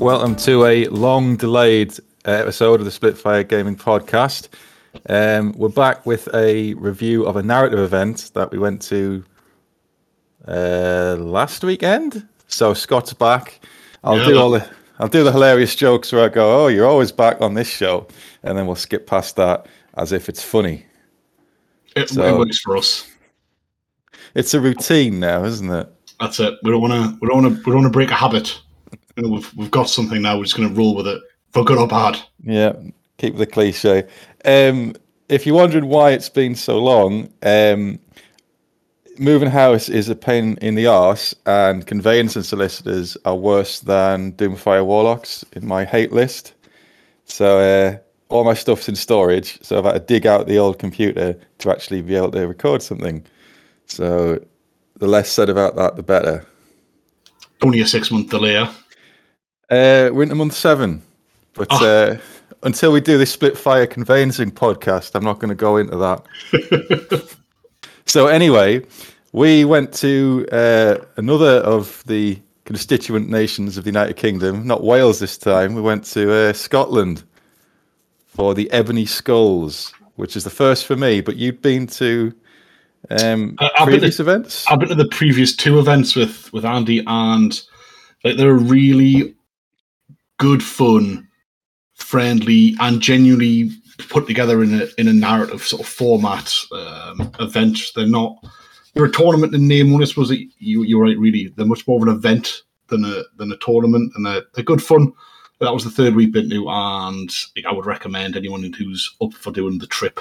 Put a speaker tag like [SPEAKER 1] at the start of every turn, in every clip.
[SPEAKER 1] Welcome to a long delayed uh, episode of the Splitfire Gaming Podcast. Um, we're back with a review of a narrative event that we went to uh, last weekend. So Scott's back. I'll
[SPEAKER 2] Yeah.
[SPEAKER 1] do all the I'll do the hilarious jokes where I go, "Oh, you're always back on this show," and then we'll skip past that as if it's funny.
[SPEAKER 2] It,
[SPEAKER 1] So-
[SPEAKER 2] it works for us.
[SPEAKER 1] It's a routine now, isn't it?
[SPEAKER 2] That's it. We don't want to. We don't want to. We don't want to break a habit. You know, we've we've got something now. We're just going to roll with it for good or bad.
[SPEAKER 1] Yeah, keep the cliche. Um, if you're wondering why it's been so long, um, moving house is a pain in the arse, and conveyancing solicitors are worse than Doomfire Warlocks in my hate list. So uh, all my stuff's in storage, so I've had to dig out the old computer to actually be able to record something. So the less said about that, the better.
[SPEAKER 2] Only a six month delay. yeah?
[SPEAKER 1] Uh, we're into month seven, but
[SPEAKER 2] Oh.
[SPEAKER 1] uh, until we do this split fire conveyancing podcast, I'm not going to go into that. so anyway, we went to uh, another of the constituent nations of the United Kingdom, not Wales this time. We went to uh, Scotland for the Ebony Skulls, which is the first for me. But you'd been to um,
[SPEAKER 2] Uh, I've been to-
[SPEAKER 1] events.
[SPEAKER 2] I've been to the previous two events with with Andy, and like they're really good, fun, friendly, and genuinely put together in a in a narrative sort of format um, event. They're not. They're a tournament in name. One, I suppose that you you're right. Really, they're much more of an event than a than a tournament, and they're, they're good fun. That was the third we've been to, and I would recommend anyone who's up for doing the trip.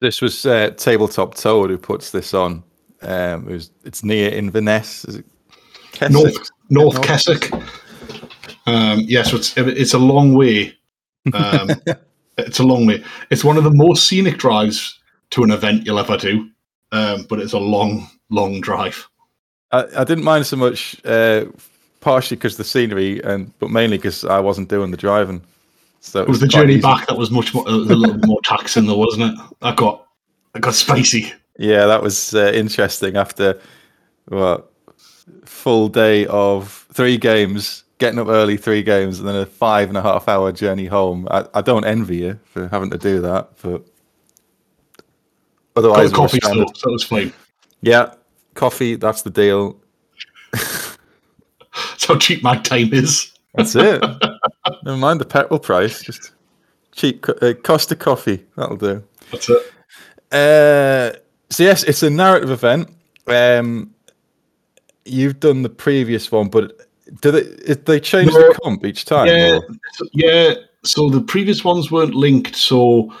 [SPEAKER 1] This was uh, Tabletop Toad who puts this on. Um, it was, it's near Inverness. Is it Kessock?
[SPEAKER 2] North North
[SPEAKER 1] North.
[SPEAKER 2] Kessock. Um, yeah, so it's it's a long way. Um, it's a long way. It's one of the most scenic drives to an event you'll ever do, um, but it's a long, long drive.
[SPEAKER 1] I, I didn't mind so much, uh, partially because the scenery, and but mainly because I wasn't doing the driving. So
[SPEAKER 2] It was the journey
[SPEAKER 1] easy.
[SPEAKER 2] back that was much more, was a little more taxing, though, wasn't it? I got, I got spicy.
[SPEAKER 1] Yeah, that was uh, interesting. After what full day of three games, getting up early, three games, and then a five and a half hour journey home. I, I don't envy you for having to do that, but otherwise,
[SPEAKER 2] the coffee,
[SPEAKER 1] we're
[SPEAKER 2] so,
[SPEAKER 1] standard.
[SPEAKER 2] so it was fine.
[SPEAKER 1] Yeah, coffee. That's the deal.
[SPEAKER 2] That's how cheap my time is.
[SPEAKER 1] That's it. Never mind the petrol price. Just cheap uh, Costa coffee. That'll do.
[SPEAKER 2] That's it.
[SPEAKER 1] Uh, so yes, it's a narrative event. Um, you've done the previous one, but do they they change
[SPEAKER 2] No.
[SPEAKER 1] the comp each time?
[SPEAKER 2] Yeah,
[SPEAKER 1] or-
[SPEAKER 2] yeah. So the previous ones weren't linked. So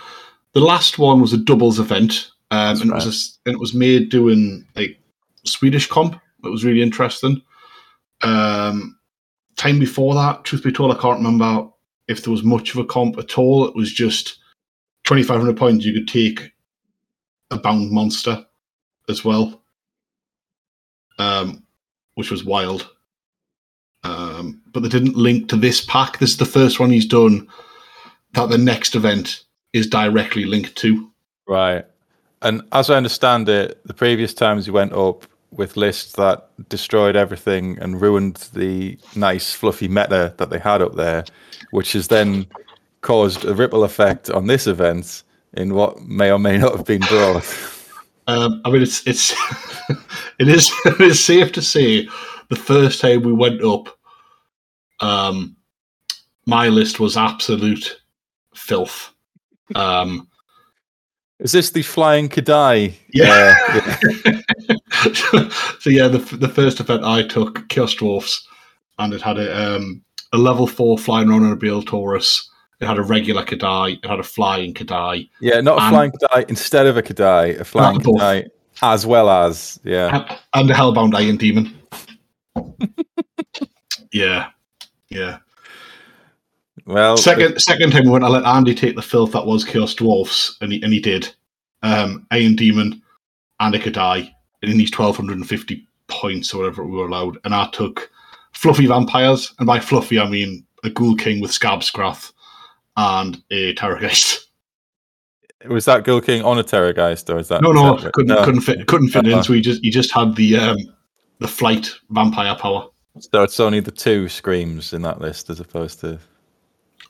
[SPEAKER 2] the last one was a doubles event, um, and it was a and it was made doing like Swedish comp. It was really interesting. Um, time before that, truth be told, I can't remember if there was much of a comp at all. It was just twenty five hundred points. You could take a bound monster as well, um, which was wild um, but they didn't link to this pack. This is the first one he's done that the next event is directly linked to.
[SPEAKER 1] Right. And as I understand it, the previous times he went up with lists that destroyed everything and ruined the nice fluffy meta that they had up there, which has then caused a ripple effect on this event in what may or may not have been brought.
[SPEAKER 2] Um, I mean, it's it's it is it is safe to say the first time we went up, um, my list was absolute filth. Um,
[SPEAKER 1] Is this the Flying Kadai?
[SPEAKER 2] Yeah.
[SPEAKER 1] Uh,
[SPEAKER 2] so yeah, the the first event I took Chaos Dwarfs, and it had a um, a level four flying on a Bale Taurus. It had a regular Kadai. It had a flying Kadai,
[SPEAKER 1] yeah, not a Flying Kadai instead of a Kadai, a Flying. Kadai as well as, yeah.
[SPEAKER 2] and- a Hellbound Iron Demon. yeah, yeah.
[SPEAKER 1] Well,
[SPEAKER 2] Second second time we went, I let Andy take the filth that was Chaos Dwarfs, and he and he did. Um, Iron Demon and a Kadai, in these twelve hundred and fifty points or whatever we were allowed, and I took fluffy vampires, and by fluffy I mean a Ghoul King with Skabscrath and a Terrorgheist.
[SPEAKER 1] was that Ghoul King on a Terrorgheist or is that
[SPEAKER 2] No, no,
[SPEAKER 1] separate?
[SPEAKER 2] couldn't
[SPEAKER 1] No.
[SPEAKER 2] couldn't fit couldn't fit in.
[SPEAKER 1] Uh-uh.
[SPEAKER 2] So he just he just had the um the flight vampire power.
[SPEAKER 1] So it's only the two screams in that list as opposed to.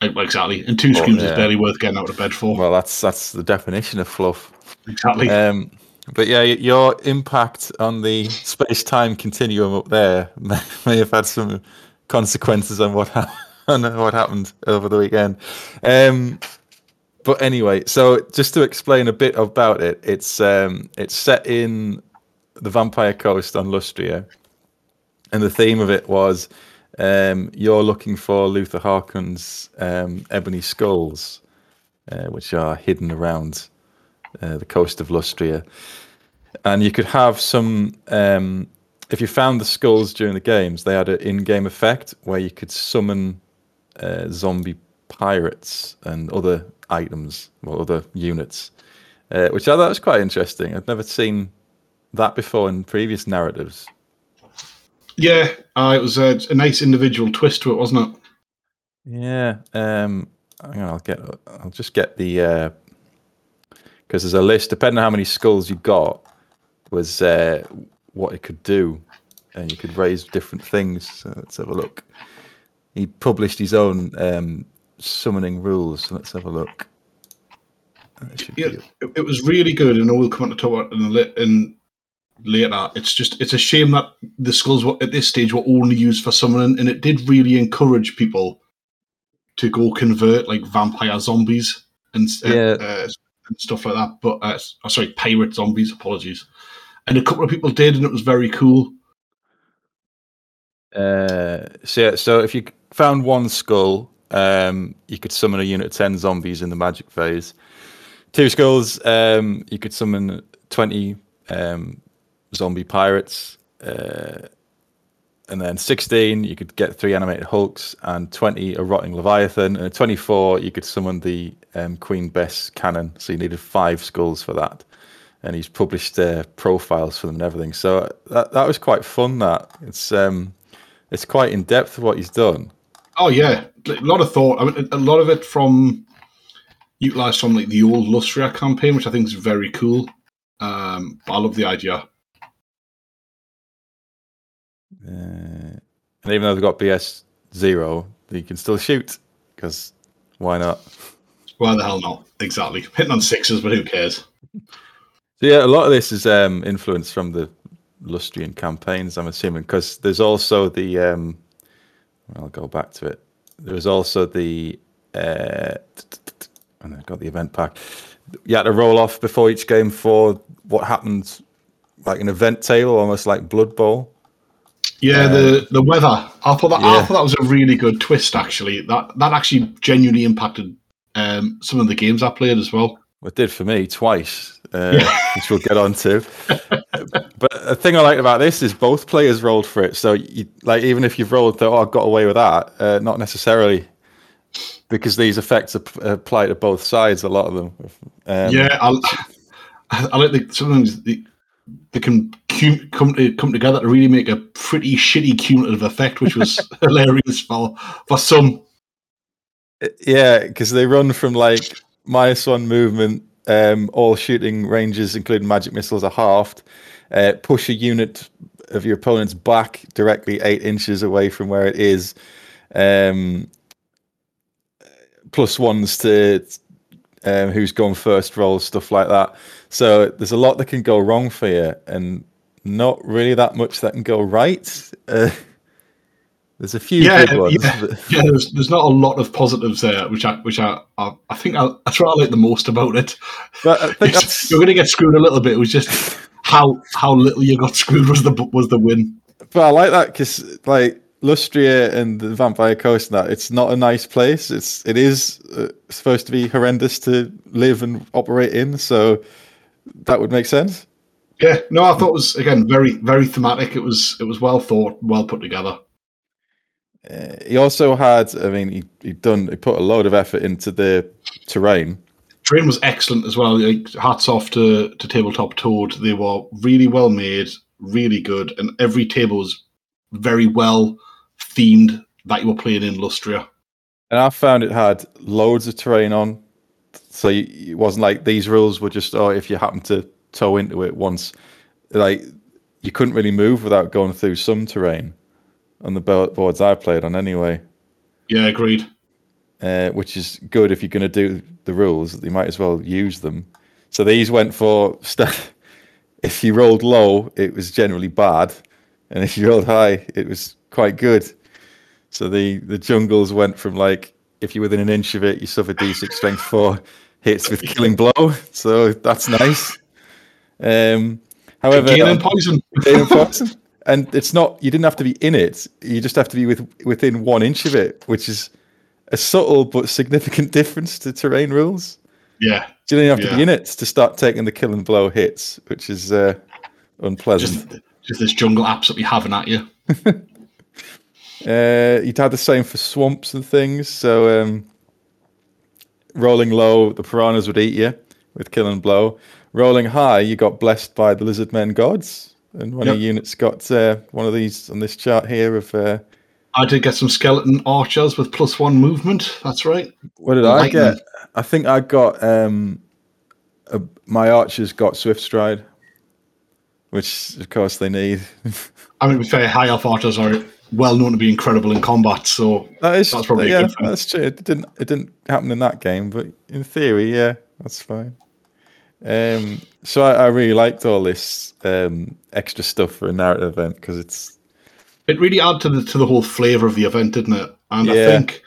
[SPEAKER 2] Exactly. And two screams
[SPEAKER 1] yeah.
[SPEAKER 2] is barely worth getting out of bed for.
[SPEAKER 1] Well, that's that's the definition of fluff.
[SPEAKER 2] exactly.
[SPEAKER 1] Um, but yeah, your impact on the space-time continuum up there may, may have had some consequences on what hap- on what happened over the weekend. Um, but anyway, so just to explain a bit about it, it's um, it's set in the Vampire Coast on Lustria, and the theme of it was um, you're looking for Luthor Harkon's um, ebony skulls, uh, which are hidden around uh, the coast of Lustria, and you could have some. Um, if you found the skulls during the games, they had an in-game effect where you could summon uh, zombie pirates and other items or other units, uh, which I thought was quite interesting. I'd never seen that before in previous narratives.
[SPEAKER 2] yeah, uh, it was a, a nice individual twist to it, wasn't it?
[SPEAKER 1] Yeah, um, hang on, I'll get. I'll just get the because there's a list depending on how many skulls you got was uh, what it could do, and you could raise different things. So let's have a look. He published his own um, summoning rules. So let's have a look. That should be
[SPEAKER 2] Yeah,
[SPEAKER 1] it.
[SPEAKER 2] it, was really good, and I we'll come on to talk about it in, li- in later. It's just it's a shame that the skulls were, at this stage were only used for summoning, and it did really encourage people to go convert like vampire zombies and
[SPEAKER 1] Yeah.
[SPEAKER 2] uh, and stuff like that. But uh, oh, sorry, pirate zombies. Apologies. And a couple of people did, and it was very cool.
[SPEAKER 1] Uh, so, so if you found one skull, um, you could summon a unit of 10 zombies in the magic phase. Two skulls, um, you could summon 20 um, zombie pirates. Uh, and then 16, you could get three animated hulks, and 20, a rotting leviathan. And at 24, you could summon the um, Queen Bess cannon. So you needed five skulls for that. And he's published uh, profiles for them and everything. So that, that was quite fun. That it's um, it's quite in depth what he's done.
[SPEAKER 2] Oh yeah, a lot of thought. I mean, a lot of it from utilized from like the old Lustria campaign, which I think is very cool. Um, I love the idea.
[SPEAKER 1] Uh, and even though they've got BS zero, they can still shoot because why not?
[SPEAKER 2] Why the hell not? Exactly. Hitting on sixes, but who cares?
[SPEAKER 1] So yeah, a lot of this is um, influenced from the Lustrian campaigns, I'm assuming, because there's also the. Um, I'll go back to it. There's also the. Uh, and I got the event pack. You had to roll off before each game for what happened, like an event table, almost like Blood Bowl.
[SPEAKER 2] Yeah, the the weather. I thought that I thought that was a really good twist. Actually, that that actually genuinely impacted um, some of the games I played as well.
[SPEAKER 1] It did for me twice, uh, which we'll get on to. but the thing I liked about this is both players rolled for it. So, you, like, even if you've rolled that, oh, I got away with that, uh, not necessarily because these effects apply to both sides. A lot of them. Um,
[SPEAKER 2] yeah, I, I like the sometimes the, they can cum- come to come together to really make a pretty shitty cumulative effect, which was hilarious for for some.
[SPEAKER 1] Yeah, because they run from like minus one movement, um, all shooting ranges, including magic missiles, are halved. Uh, push a unit of your opponent's back directly eight inches away from where it is. Um, plus ones to um, who's gone first rolls, stuff like that. So there's a lot that can go wrong for you, and not really that much that can go right. Uh, there's a few
[SPEAKER 2] Yeah,
[SPEAKER 1] good ones.
[SPEAKER 2] yeah. Yeah, there's there's not a lot of positives there, which I which I I, I think I, that's what I like the most about it.
[SPEAKER 1] But I think that's,
[SPEAKER 2] You're going to get screwed a little bit. It was just how how little you got screwed was the was the win.
[SPEAKER 1] But I like that because like Lustria and the Vampire Coast, and that it's not a nice place. It's it is uh, supposed to be horrendous to live and operate in. So that would make sense.
[SPEAKER 2] Yeah, no, I thought it was again very very thematic. It was it was well thought, well put together.
[SPEAKER 1] Uh, he also had, I mean, he he done he put a load of effort into the terrain.
[SPEAKER 2] Terrain was excellent as well. Like, hats off to to Tabletop Toad. They were really well made, really good, and every table was very well themed that you were playing in Lustria.
[SPEAKER 1] And I found it had loads of terrain on, so it wasn't like these rules were just oh if you happen to toe into it once, like you couldn't really move without going through some terrain. On the bo- boards I've played on anyway.
[SPEAKER 2] Yeah, agreed.
[SPEAKER 1] uh, which is good if you're going to do the rules. You might as well use them. So these went for stuff. If you rolled low, it was generally bad, and if you rolled high, it was quite good. So the the jungles went from like if you're within an inch of it, you suffer d6 strength four hits with killing blow. So that's nice. Um, however,
[SPEAKER 2] Gain and poison.
[SPEAKER 1] Poison. And it's not you didn't have to be in it. You just have to be with within one inch of it, which is a subtle but significant difference to terrain rules.
[SPEAKER 2] Yeah,
[SPEAKER 1] You don't even have to
[SPEAKER 2] Yeah.
[SPEAKER 1] be in it to start taking the killing blow hits, which is uh, unpleasant.
[SPEAKER 2] just just this jungle absolutely having at you.
[SPEAKER 1] Uh, you'd have the same for swamps and things. So um, rolling low, the piranhas would eat you with killing blow. Rolling high, you got blessed by the lizard men gods, and one of
[SPEAKER 2] Yep.
[SPEAKER 1] your units got uh, one of these on this chart here of uh,
[SPEAKER 2] I did get some skeleton archers with plus one movement. That's right.
[SPEAKER 1] What did I get? I think I got um, a, my archers got swift stride, which of course they need.
[SPEAKER 2] I mean, to be fair, high elf archers are well known to be incredible in combat. So
[SPEAKER 1] that is
[SPEAKER 2] That's probably
[SPEAKER 1] yeah, that's true. It didn't it didn't happen in that game, but in theory, yeah, that's fine. Um, so I, I really liked all this um, extra stuff for a narrative event because it's
[SPEAKER 2] it really added to the to the whole flavor of the event, didn't it? And I think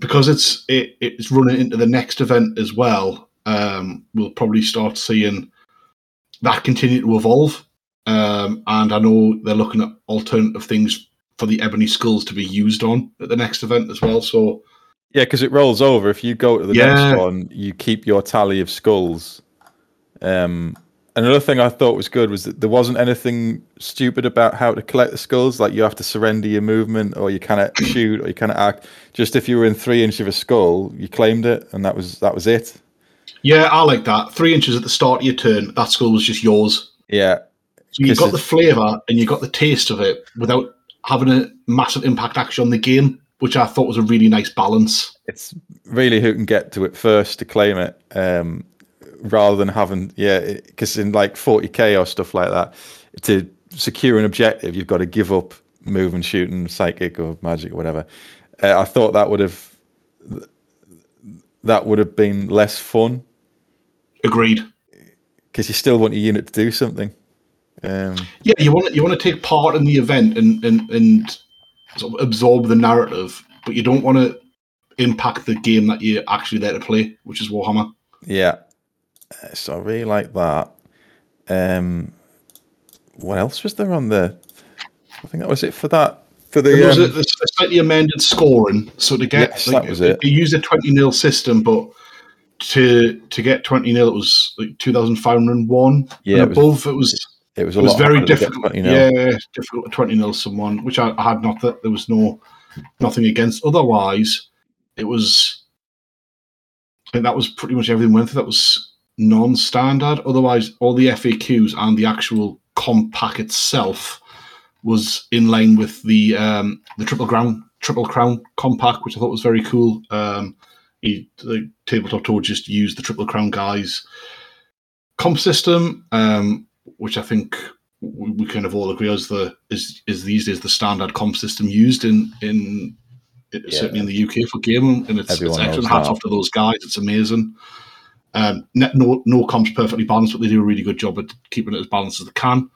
[SPEAKER 2] because it's it, it's running into the next event as well, um, we'll probably start seeing that continue to evolve. Um, and I know they're looking at alternative things for the ebony skulls to be used on at the next event as well. So
[SPEAKER 1] yeah, because it rolls over. If you go to the
[SPEAKER 2] Yeah.
[SPEAKER 1] next one, you keep your tally of skulls. Um, another thing I thought was good was that there wasn't anything stupid about how to collect the skulls. Like you have to surrender your movement, or you cannot shoot, or you cannot act. Just if you were in three inches of a skull, you claimed it, and that was that was it.
[SPEAKER 2] yeah, I like that. Three inches at the start of your turn, that skull was just yours.
[SPEAKER 1] Yeah,
[SPEAKER 2] So you got the flavour and you got the taste of it without having a massive impact actually on the game, which I thought was a really nice balance.
[SPEAKER 1] it's really who can get to it first to claim it, um, rather than having yeah. Because in like 40k or stuff like that, to secure an objective, you've got to give up move and shoot and psychic or magic or whatever. Uh, I thought that would have that would have been less fun
[SPEAKER 2] Agreed.
[SPEAKER 1] because you still want your unit to do something. Um,
[SPEAKER 2] Yeah, you want you want to take part in the event and, and and sort of absorb the narrative, but you don't want to impact the game that you're actually there to play, which is Warhammer.
[SPEAKER 1] yeah, Uh, so I really like that. Um, what else was there on the? I think that was it for that. For the
[SPEAKER 2] There was
[SPEAKER 1] um,
[SPEAKER 2] a slightly amended scoring, so to get
[SPEAKER 1] Yes, that was it.
[SPEAKER 2] They used a twenty nil system, but to to get twenty nil, it was like two thousand five hundred one
[SPEAKER 1] Yeah,
[SPEAKER 2] and above. It was
[SPEAKER 1] it was a
[SPEAKER 2] it was very difficult.
[SPEAKER 1] 20.
[SPEAKER 2] Yeah, difficult to twenty nil someone, which I, I had not. That there was no nothing against. Otherwise, it was. I think that was pretty much everything went through. That was non-standard. Otherwise, all the FAQs and the actual comp pack itself was in line with the um, the triple crown triple crown comp pack, which I thought was very cool. Um, he, the Tabletop Toad just used the triple crown guys comp system, um, which I think we, kind of all agree is the is is these days the standard comp system used in in
[SPEAKER 1] Yeah.
[SPEAKER 2] certainly in the UK for gaming, and it's, it's
[SPEAKER 1] Everyone
[SPEAKER 2] excellent.
[SPEAKER 1] knows
[SPEAKER 2] Hats
[SPEAKER 1] that.
[SPEAKER 2] off to those guys; it's amazing. Um, no no comps perfectly balanced, but they do a really good job at keeping it as balanced as they can.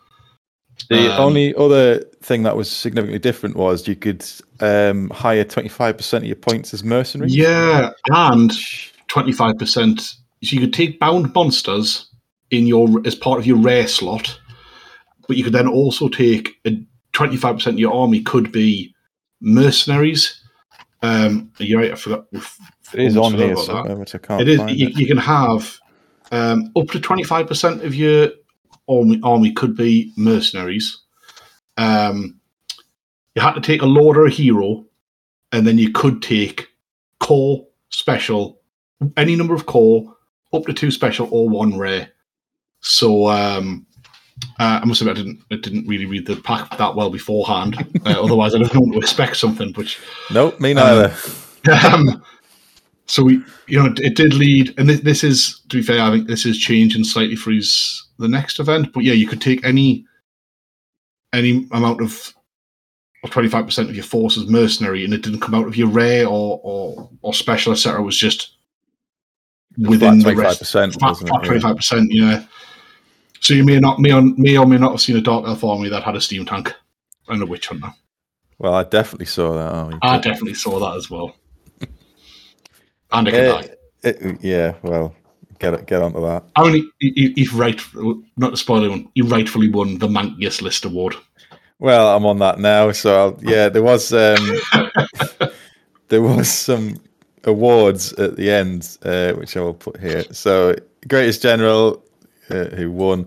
[SPEAKER 1] The
[SPEAKER 2] Um,
[SPEAKER 1] only other thing that was significantly different was you could um, hire 25% of your points as mercenaries.
[SPEAKER 2] Yeah, and twenty five percent. So you could take bound monsters in your as part of your rare slot, but you could then also take a twenty five percent of your army could be mercenaries. Um, you're right. I forgot.
[SPEAKER 1] It is on here
[SPEAKER 2] about that.
[SPEAKER 1] I can't
[SPEAKER 2] It is. You,
[SPEAKER 1] it.
[SPEAKER 2] you can have um, up to twenty five percent of your army, army could be mercenaries. Um, you had to take a lord or a hero, and then you could take core, special, any number of core, up to two special or one rare. So um, uh, I must admit, I didn't, I didn't really read the pack that well beforehand. Uh, otherwise, I'd have known to expect something. Which
[SPEAKER 1] Nope, me neither.
[SPEAKER 2] um, so we, you know, it did lead, and this, this is to be fair, I think this is changing slightly for his the next event. But yeah, you could take any any amount of or 25% of your force as mercenary and it didn't come out of your rare or or, or special etc was just within the rest
[SPEAKER 1] 25%,
[SPEAKER 2] flat,
[SPEAKER 1] wasn't
[SPEAKER 2] flat
[SPEAKER 1] it? Yeah.
[SPEAKER 2] 25% yeah so you may not may or, may or may not have seen a dark elf army that had a steam tank and a witch hunter
[SPEAKER 1] Well, I definitely saw that. You
[SPEAKER 2] i definitely saw that as well and a
[SPEAKER 1] Uh, it- yeah, well, get it, get onto that.
[SPEAKER 2] I mean, he, he, he's right. Not to spoil anyone, he rightfully won the Mankiest List Award.
[SPEAKER 1] Well, I'm on that now. So I'll, yeah, there was um, there was some awards at the end, uh, which I will put here. So greatest general uh, who won,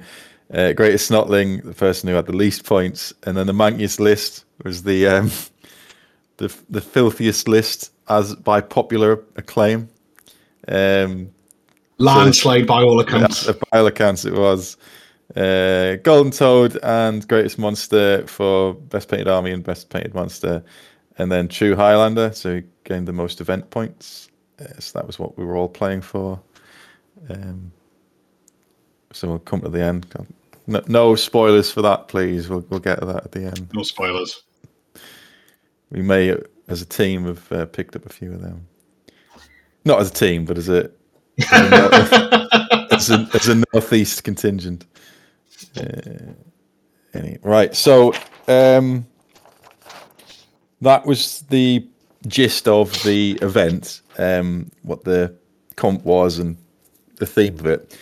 [SPEAKER 1] uh, greatest snotling, the person who had the least points, and then the mankiest list was the um, the the filthiest list as by popular acclaim. Um,
[SPEAKER 2] Landslide by all accounts.
[SPEAKER 1] yeah, by all accounts, it was uh, Golden Toad and Greatest Monster for Best Painted Army and Best Painted Monster, and then True Highlander, so he gained the most event points. Uh, so that was what we were all playing for. Um, so we'll come to the end. No, no spoilers for that, please. We'll we'll get to that at the end.
[SPEAKER 2] No spoilers.
[SPEAKER 1] We may, as a team, have uh, picked up a few of them. Not as a team, but as a as a, as a, as a northeast contingent. Uh, any, right, so um, that was the gist of the event, um, what the comp was and the theme of it.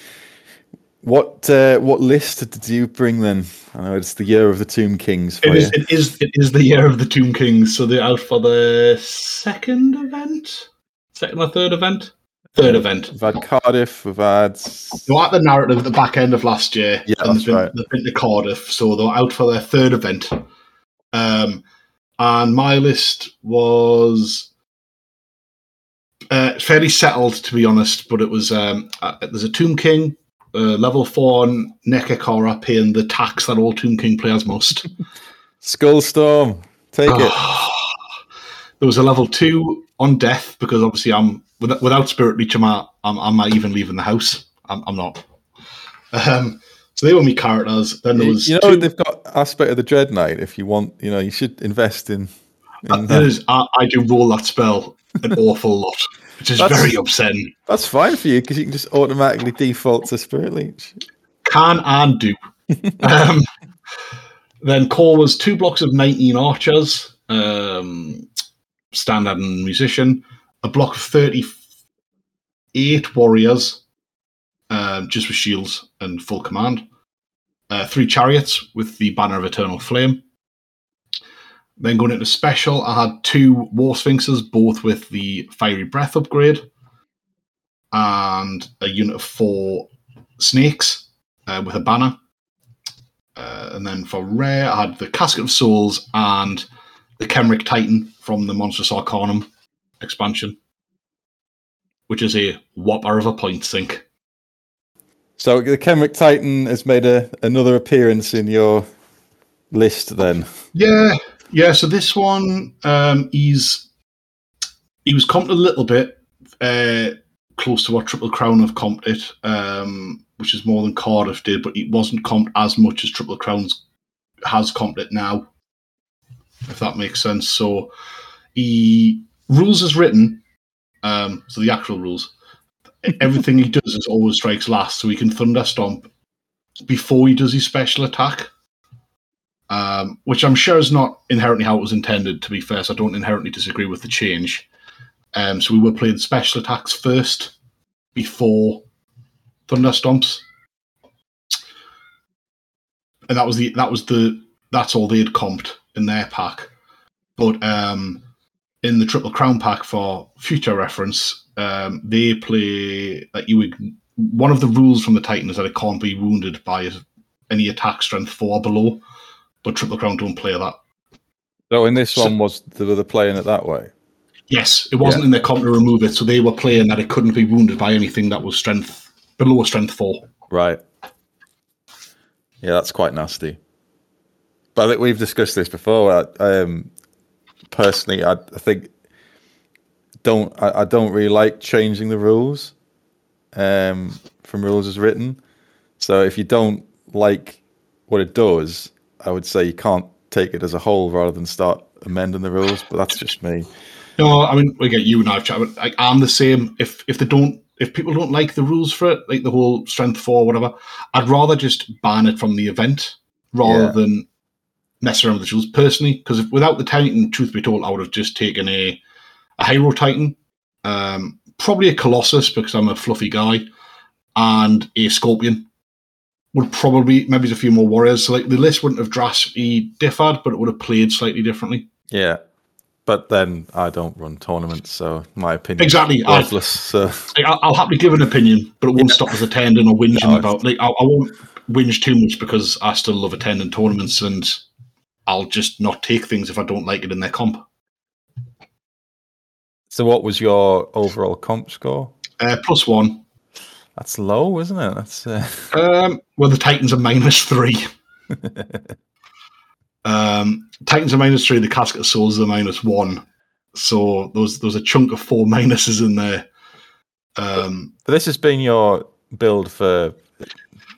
[SPEAKER 1] What uh, what list did you bring then? I know it's the year of the Tomb Kings. For
[SPEAKER 2] It
[SPEAKER 1] you.
[SPEAKER 2] is, it is. It is the year of the Tomb Kings, so they're out for the second event, second or third event, third event.
[SPEAKER 1] We've had Cardiff. We've had
[SPEAKER 2] They were at the narrative at the back end of last year,
[SPEAKER 1] Yeah,
[SPEAKER 2] and
[SPEAKER 1] that's
[SPEAKER 2] they've been,
[SPEAKER 1] right.
[SPEAKER 2] they've been to Cardiff, so they're out for their third event. Um, and my list was uh, fairly settled, to be honest. But it was um, uh, there's a Tomb King, uh, level four on Nehekhara, paying the tax that all Tomb King players must.
[SPEAKER 1] Skullstorm. Take it.
[SPEAKER 2] there was a level two on death because obviously I'm without, without Spirit Leech. I'm, not- I'm I'm not even leaving the house. I'm, I'm not. Um, so they were me characters. Then there
[SPEAKER 1] You,
[SPEAKER 2] was
[SPEAKER 1] you know
[SPEAKER 2] two,
[SPEAKER 1] they've got aspect of the Dread Knight. If you want, you know, you should invest in. in that.
[SPEAKER 2] I, I do roll that spell an awful lot, which is
[SPEAKER 1] That's-
[SPEAKER 2] very upsetting.
[SPEAKER 1] That's fine for you because you can just automatically default to Spirit Leech.
[SPEAKER 2] Can and do. um, then core was two blocks of 19 archers, um, standard and musician, a block of 38 warriors, um, just with shields and full command, uh, three chariots with the banner of eternal flame. Then going into special, I had two war sphinxes, both with the fiery breath upgrade, and a unit of four snakes uh, with a banner. Uh, and then for rare, I had the Casket of Souls and the Khemrian Titan from the Monstrous Arcanum expansion, which is a whopper of a point sink.
[SPEAKER 1] So the Khemrian Titan has made a, another appearance in your list. Then
[SPEAKER 2] Yeah, yeah. So this one, um, he's he was comped a little bit uh, close to what Triple Crown have comped it, um, which is more than Cardiff did, but he wasn't comped as much as Triple Crown's has comped it now. If that makes sense. So he rules as written. Um, so the actual rules. Everything he does is always strikes last, so he can thunder stomp before he does his special attack um, which I'm sure is not inherently how it was intended. To be fair, so I don't inherently disagree with the change. Um, so we were playing special attacks first before thunder stomps, and that was the that was the that's all they'd comped in their pack. But um, in the triple crown pack for future reference, um, they play that you would. One of the rules from the Titan is that it can't be wounded by any attack strength four below but Triple Crown don't play that.
[SPEAKER 1] so in this
[SPEAKER 2] So-
[SPEAKER 1] one was the, the playing it that way.
[SPEAKER 2] Yes, it wasn't
[SPEAKER 1] Yeah.
[SPEAKER 2] in their comp to remove it, so they were playing that it couldn't be wounded by anything that was strength below strength four.
[SPEAKER 1] Right. Yeah, that's quite nasty. But I think we've discussed this before. I, um, personally, I, I think don't I, I don't really like changing the rules um, from rules as written. So if you don't like what it does, I would say you can't take it as a whole rather than start amending the rules. But that's just me.
[SPEAKER 2] No, I mean, again, you and I've chatted. Like, I'm the same. If if they don't, if people don't like the rules for it, like the whole strength four, whatever, I'd rather just ban it from the event rather
[SPEAKER 1] Yeah.
[SPEAKER 2] than mess around with the rules personally. Because without the Titan, truth be told, I would have just taken a a Hero Titan, um, probably a Colossus because I'm a fluffy guy, and a Scorpion. Would probably maybe there's a few more warriors. So like the list wouldn't have drastically differed, but it would have played slightly differently.
[SPEAKER 1] Yeah. But then I don't run tournaments, so my opinion
[SPEAKER 2] Exactly.
[SPEAKER 1] worthless. So
[SPEAKER 2] I'll, I'll happily give an opinion, but it won't stop us attending or whinging
[SPEAKER 1] No,
[SPEAKER 2] about. Like, I, I won't whinge too much because I still love attending tournaments, and I'll just not take things if I don't like it in their comp.
[SPEAKER 1] so what was your overall comp score?
[SPEAKER 2] Uh, plus one.
[SPEAKER 1] That's low, isn't it? That's uh,
[SPEAKER 2] Um, well, the Titans are minus three. um, Titans are minus three. The Casket of Souls are minus one. So there's there's a chunk of four minuses in there. Um,
[SPEAKER 1] But this has been your build for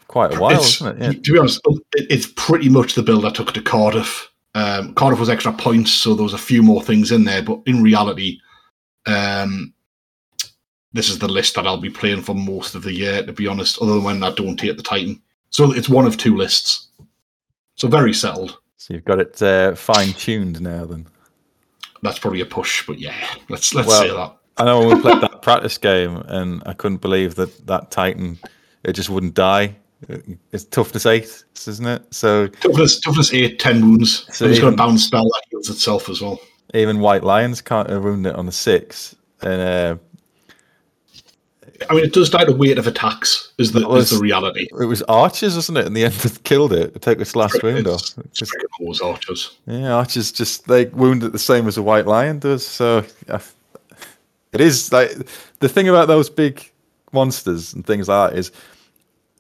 [SPEAKER 1] quite a while, isn't it?
[SPEAKER 2] To be honest, it- it's pretty much the build I took to Cardiff. Um, Cardiff was extra points, so there was a few more things in there. But in reality, um, this is the list that I'll be playing for most of the year. To be honest, other than when I don't take the Titan, so it's one of two lists. So very settled.
[SPEAKER 1] So you've got it uh, fine tuned now. Then
[SPEAKER 2] That's probably a push, but yeah, let's let's
[SPEAKER 1] Well-
[SPEAKER 2] say that.
[SPEAKER 1] I know when we played that practice game, and I couldn't believe that that Titan it just wouldn't die. It's toughness eight, isn't it? So
[SPEAKER 2] Toughness, toughness eight, 10 wounds.
[SPEAKER 1] So
[SPEAKER 2] it's got a bounce spell that heals itself as well.
[SPEAKER 1] even White Lions can't ruin it on the six. And uh,
[SPEAKER 2] I mean, it does die to weight of attacks. Is the
[SPEAKER 1] was-
[SPEAKER 2] is the reality?
[SPEAKER 1] it was Archers, wasn't it? In the end, that killed it. It took its last wound off.
[SPEAKER 2] It's, it's always archers.
[SPEAKER 1] Yeah, Archers just they wound it the same as a white lion does. So it is like the thing about those big monsters and things like that is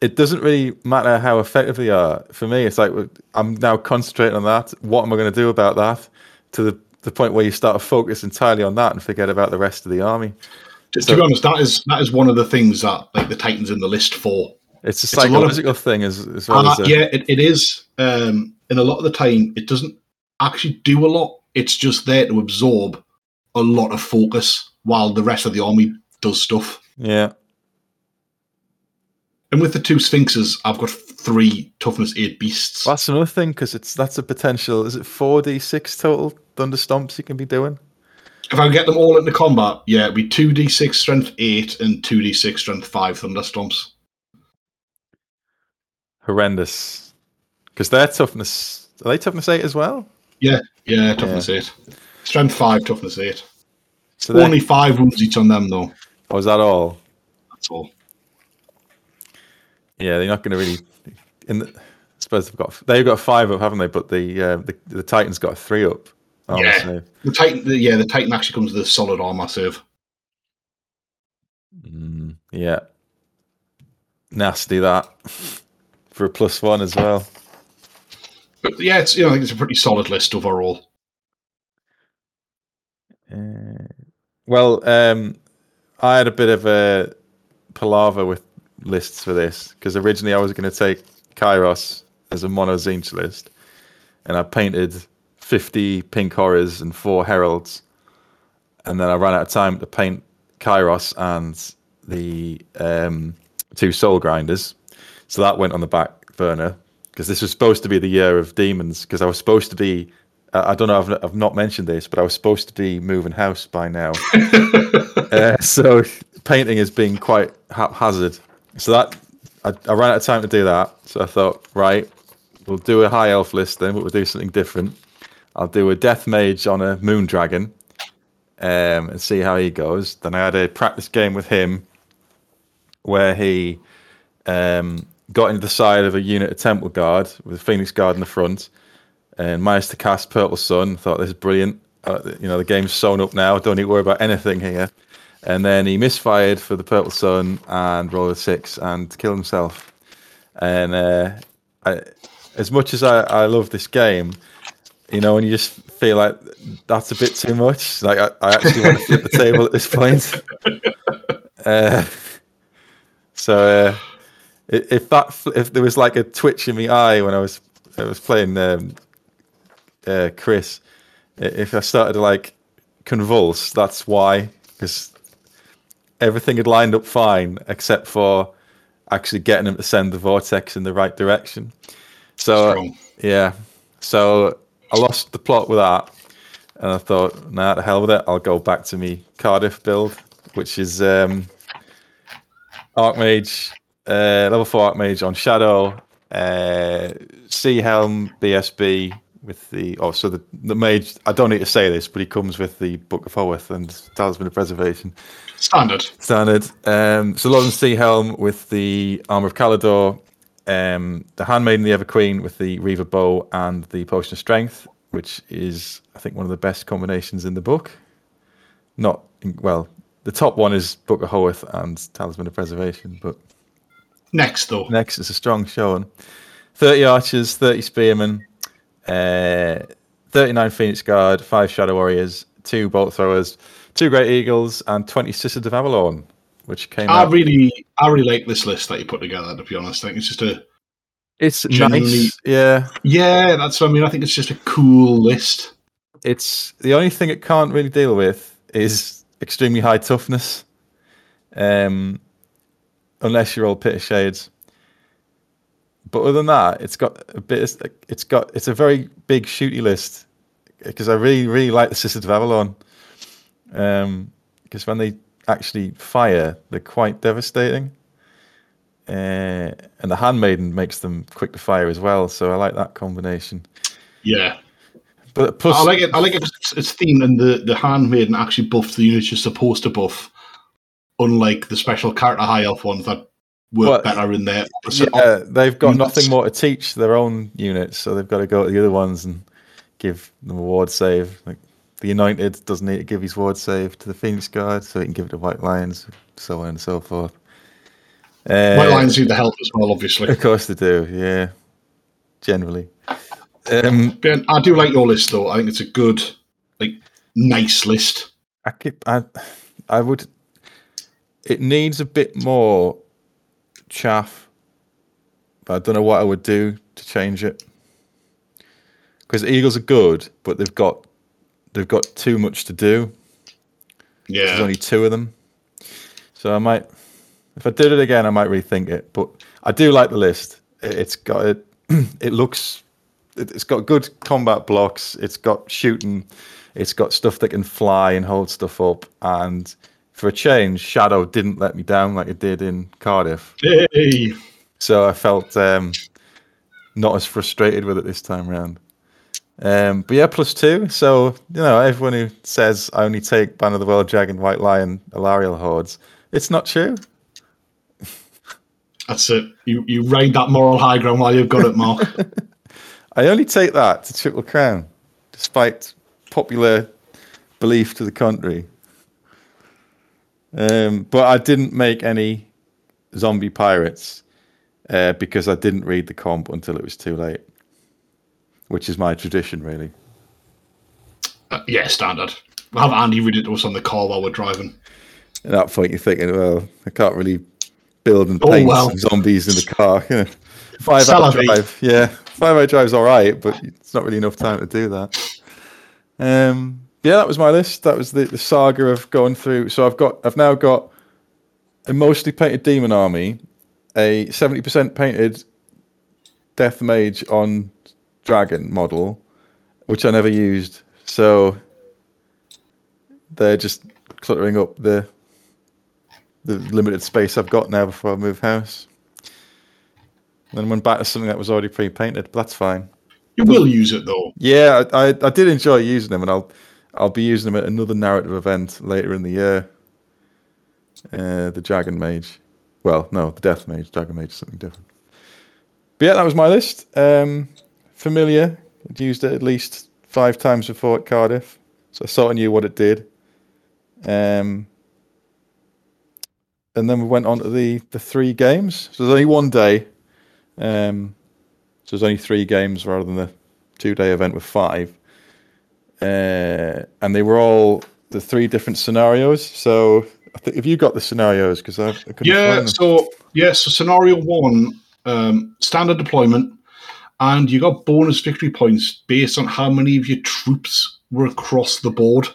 [SPEAKER 1] it doesn't really matter how effective they are. For me, it's like I'm now concentrating on that. What am I going to do about that? To the the point where you start to focus entirely on that and forget about the rest of the army.
[SPEAKER 2] To,
[SPEAKER 1] So-
[SPEAKER 2] to be honest, that is that is one of the things that like the Titans in the list for.
[SPEAKER 1] It's a
[SPEAKER 2] It's a of-
[SPEAKER 1] psychological thing as as well
[SPEAKER 2] Uh,
[SPEAKER 1] as a,
[SPEAKER 2] yeah, it, it is. Um, and a lot of the time, it doesn't actually do a lot. It's just there to absorb a lot of focus while the rest of the army does stuff.
[SPEAKER 1] yeah.
[SPEAKER 2] And with the two Sphinxes, I've got three toughness eight beasts.
[SPEAKER 1] That's another thing because it's that's a potential. Is it four d six total thunder stomps you can be doing?
[SPEAKER 2] If I get them all into combat, yeah, it'd be two d six strength eight and two d six strength five thunder stomps.
[SPEAKER 1] horrendous because their toughness are they toughness eight as well
[SPEAKER 2] Yeah, yeah, toughness eight, strength five, toughness eight.
[SPEAKER 1] so they,
[SPEAKER 2] Only five wounds each on them, though.
[SPEAKER 1] was that all
[SPEAKER 2] That's all.
[SPEAKER 1] yeah they're not going to really in the, I suppose they've got they've got five up haven't they but the uh, the, the titans got a three up armor
[SPEAKER 2] Yeah.
[SPEAKER 1] save.
[SPEAKER 2] The Titan, the, yeah, the Titan actually comes with a solid armor save.
[SPEAKER 1] Mm, yeah nasty that for a plus one as well
[SPEAKER 2] But yeah, it's you know, I think it's a pretty solid list overall.
[SPEAKER 1] Uh, well, um, I had a bit of a palaver with lists for this because originally I was going to take Kairos as a mono Tzeentch list, and I painted 50 pink horrors and four heralds, and then I ran out of time to paint Kairos and the um, two soul grinders, so that went on the back burner because this was supposed to be the year of demons because I was supposed to be. I I don't know. I've, I've not mentioned this, but I was supposed to be moving house by now. uh, so painting has been quite haphazard. So that I, I ran out of time to do that. So I thought, right, we'll do a high elf list then, but we'll do something different. I'll do a death mage on a moon dragon, um, and see how he goes. Then I had a practice game with him, where he um, got into the side of a unit of temple guard with a Phoenix Guard in the front, and managed to cast Purple Sun. Thought this is brilliant. Uh, you know the game's sewn up now. Don't need to worry about anything here. And then he misfired for the Purple Sun and rolled a six and killed himself. And uh, I, as much as I, I love this game, you know, and you just feel like that's a bit too much. Like I, I actually want to flip the table at this point. Uh, so uh, if that if there was like a twitch in my eye when I was I was playing um, uh, Chris, if I started to like convulse, that's why, because everything had lined up fine except for actually getting him to send the vortex in the right direction. So
[SPEAKER 2] Strong.
[SPEAKER 1] yeah, so I lost the plot with that, and I thought, nah, to hell with it. I'll go back to me Cardiff build, which is um, Archmage, uh, level four Archmage on Shadow, uh, Sea Helm BSB with the oh, so the the mage. I don't need to say this, but he comes with the Book of Hoeth and Talisman of Preservation
[SPEAKER 2] Standard.
[SPEAKER 1] standard. Um, so Lothern Sea Helm with the Armor of Caledor, um, the Handmaiden, the Ever Queen with the Reaver Bow and the Potion of Strength, which is I think one of the best combinations in the book. Not well, the top one is Book of Hoeth and Talisman of Preservation, but
[SPEAKER 2] Next, though.
[SPEAKER 1] next is a strong showing. Thirty archers, thirty spearmen, uh, thirty-nine Phoenix Guard, five Shadow Warriors, two Bolt Throwers, two Great Eagles, and twenty Sisters of Avelorn, which came
[SPEAKER 2] I
[SPEAKER 1] out.
[SPEAKER 2] really, I really like this list that you put together. To be honest, I think it's just a
[SPEAKER 1] It's nice, yeah.
[SPEAKER 2] yeah. That's what I mean. I think it's just a cool list.
[SPEAKER 1] It's the only thing it can't really deal with is extremely high toughness, um, unless you're all pit of shades. But other than that, it's got a bit. It's got it's a very big shooty list because I really really like the Sisters of Avelorn. Um, because when they actually fire, they're quite devastating. Uh, and the handmaiden makes them quick to fire as well, so I like that combination.
[SPEAKER 2] Yeah,
[SPEAKER 1] But plus,
[SPEAKER 2] I like it. I like it. It's, themed, and the the handmaiden actually buffed the units you're supposed to buff, unlike the special character high elf ones that work
[SPEAKER 1] What-
[SPEAKER 2] better in their opposite.
[SPEAKER 1] Yeah, they've got
[SPEAKER 2] units.
[SPEAKER 1] nothing more to teach their own units, so they've got to go to the other ones and give them a ward save. Like the United doesn't need to give his ward save to the Phoenix Guard, so he can give it to White Lions, so on and so forth. Uh,
[SPEAKER 2] White Lions need the help as well, obviously.
[SPEAKER 1] Of course they do, yeah. Generally. Um,
[SPEAKER 2] Ben, I do like your list though. I think it's a good, like, nice list.
[SPEAKER 1] I keep, I, I would. It needs a bit more chaff, but I don't know what I would do to change it. Because Eagles are good, but they've got they've got too much to do.
[SPEAKER 2] Yeah,
[SPEAKER 1] There's only two of them, so I might, if I did it again, I might rethink it. But I do like the list. It- It's got it. It looks. it- It's got good combat blocks. It's got shooting. It's got stuff that can fly and hold stuff up. And for a change, Shadow didn't let me down like it did in Cardiff.
[SPEAKER 2] Hey,
[SPEAKER 1] So I felt um, not as frustrated with it this time round. Um, but yeah, plus two. So you know, everyone who says I only take Ban of the World Dragon, White Lion, Alarielle hordes, it's not true.
[SPEAKER 2] that's it. You you ride that moral high ground while you've got it, Mark.
[SPEAKER 1] I only take that to Triple Crown, despite popular belief to the contrary. Um, but I didn't make any zombie pirates uh, because I didn't read the comp until it was too late, which is my tradition, really.
[SPEAKER 2] Uh, yeah, standard. We'll have Andy read it to us on the car while we're driving.
[SPEAKER 1] At that point, you're thinking, well, I can't really build and
[SPEAKER 2] Oh,
[SPEAKER 1] paint
[SPEAKER 2] well.
[SPEAKER 1] some zombies in the car. You know, five hour drive, yeah, five hour drive's all right, but it's not really enough time to do that. Um, yeah, that was my list. That was the, the saga of going through. So I've got, I've now got a mostly painted demon army, a seventy percent painted death mage on dragon model, which I never used. So they're just cluttering up the the limited space I've got now before I move house. Then went back to something that was already pre-painted, but that's fine.
[SPEAKER 2] You will use it though.
[SPEAKER 1] Yeah, I, I, I did enjoy using them, and I'll I'll be using them at another narrative event later in the year. Uh, the Dragon Mage, well, no, the Death Mage. Dragon Mage is something different. But yeah, that was my list. Um, familiar. I'd used it at least five times before at Cardiff, so I sort of knew what it did. Um, and then we went on to the the three games. So there's only one day. Um, so there's only three games rather than the two day event with five. Uh, and they were all the three different scenarios. So I think if you got the scenarios, because I, I
[SPEAKER 2] Yeah. So yeah. So scenario one, um, standard deployment, and you got bonus victory points based on how many of your troops were across the board.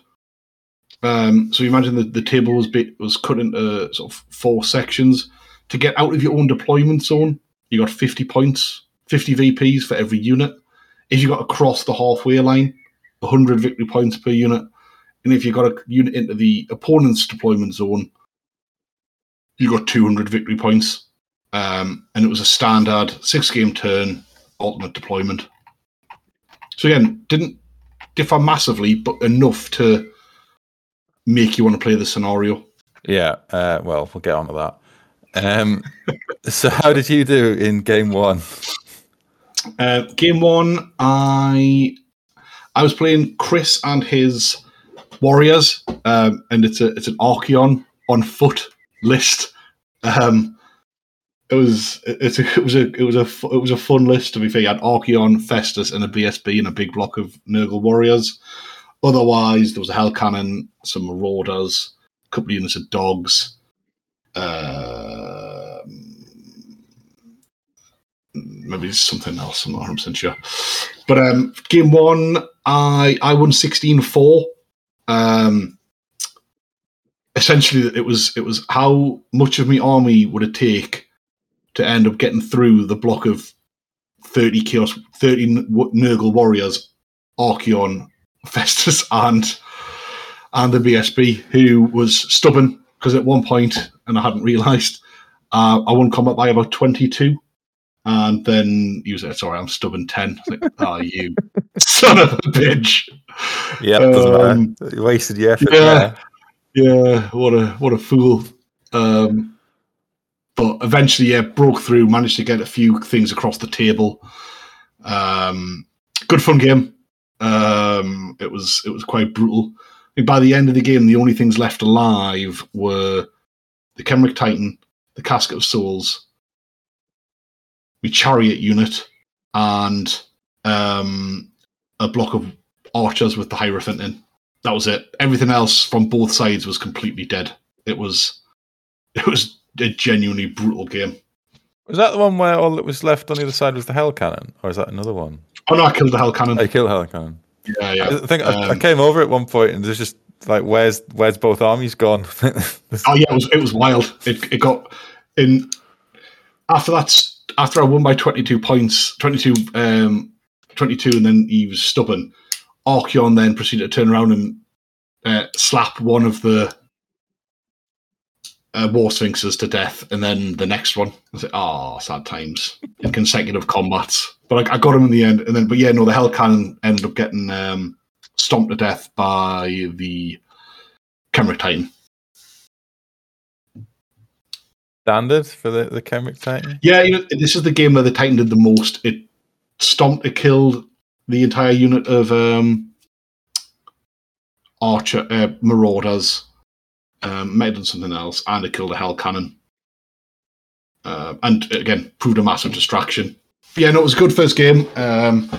[SPEAKER 2] Um, so you imagine the, the table was bit, was cut into sort of four sections. To get out of your own deployment zone, you got 50 points, 50 VPs for every unit. If you got across the halfway line, 100 victory points per unit. And if you got a unit into the opponent's deployment zone, you got 200 victory points. Um, and it was a standard six game turn, alternate deployment. So again, didn't differ massively, but enough to make you want to play the scenario.
[SPEAKER 1] Yeah, uh, well, we'll get on to that. Um, so, how did you do in game one?
[SPEAKER 2] Uh, game one, I I was playing Chris and his warriors, um, and it's a it's an Archaon on foot list. Um, it was it's a, it was a it was a it was a fun list to be fair. You had Archaon, Festus, and a BSB and a big block of Nurgle warriors. Otherwise, there was a Hell Cannon, some Marauders, a couple of units of dogs. Uh, maybe something else. I'm not 100 percent sure. But um, game one, I I won 16-4. Um, essentially, it was it was how much of my army would it take to end up getting through the block of 30 chaos, 30 Nurgle warriors, Archaon, Festus, and and the BSB, who was stubborn because at one point, and I hadn't realised, uh, I won combat by about 22. And then he was like, sorry, I'm stubborn 10. Like, oh, you son of a bitch.
[SPEAKER 1] Yeah, um, wasted your effort.
[SPEAKER 2] Yeah, yeah, what a what a fool. Um, but eventually, yeah, broke through, managed to get a few things across the table. Um, good fun game. Um, it was it was quite brutal. by the end of the game, the only things left alive were the Khemrian Titan, the Casket of Souls, the chariot unit, and um, a block of archers with the Hierophant in. That was it. Everything else from both sides was completely dead. It was it was a genuinely brutal game.
[SPEAKER 1] Was that the one where all that was left on the other side was the Hell Cannon, or is that another one?
[SPEAKER 2] Oh no, I killed the Hell Cannon.
[SPEAKER 1] I killed Hell Cannon.
[SPEAKER 2] Yeah, yeah.
[SPEAKER 1] I think um, I, I, um, came over at one point and there's just like, where's where's both armies gone?
[SPEAKER 2] oh yeah, it was it was wild. It it got in after that after I won by twenty two points, 22, um, 22 and then he was stubborn. Archaon then proceeded to turn around and uh, slap one of the uh, war sphinxes to death, and then the next one. I was like, oh, sad times in consecutive combats. But I, I, got him in the end, and then, but yeah, no, the Hell Cannon ended up getting um, stomped to death by the Khemrian Titan.
[SPEAKER 1] Standard for the, the Khemrian Titan?
[SPEAKER 2] Yeah, you know, this is the game where the Titan did the most. It stomped, it killed the entire unit of um, Archer, uh, Marauders, um, might have done something else, and it killed a Hell Cannon. Uh, and again, proved a massive distraction. But yeah, no, it was a good first game. Um,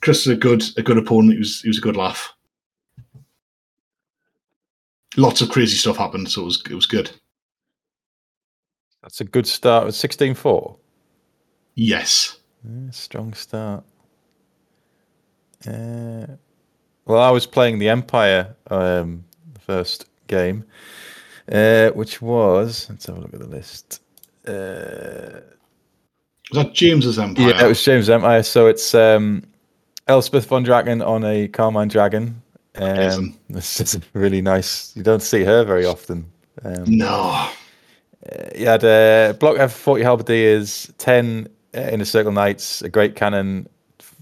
[SPEAKER 2] Chris is a good a good opponent. He was he was a good laugh. Lots of crazy stuff happened, so it was it was good.
[SPEAKER 1] That's a good start with 16-4.
[SPEAKER 2] Yes.
[SPEAKER 1] Yeah, strong start. Uh, well, I was playing the Empire um, the first game, uh, which was let's have a look at the list. Uh,
[SPEAKER 2] was that James's Empire?
[SPEAKER 1] Yeah, it was James's Empire. So it's um, Elspeth von Draken on a Carmine Dragon. Um, this is really nice. You don't see her very often.
[SPEAKER 2] Um, no.
[SPEAKER 1] Uh, you had a block of 40 halberdiers, 10 uh, inner circle knights, a great cannon,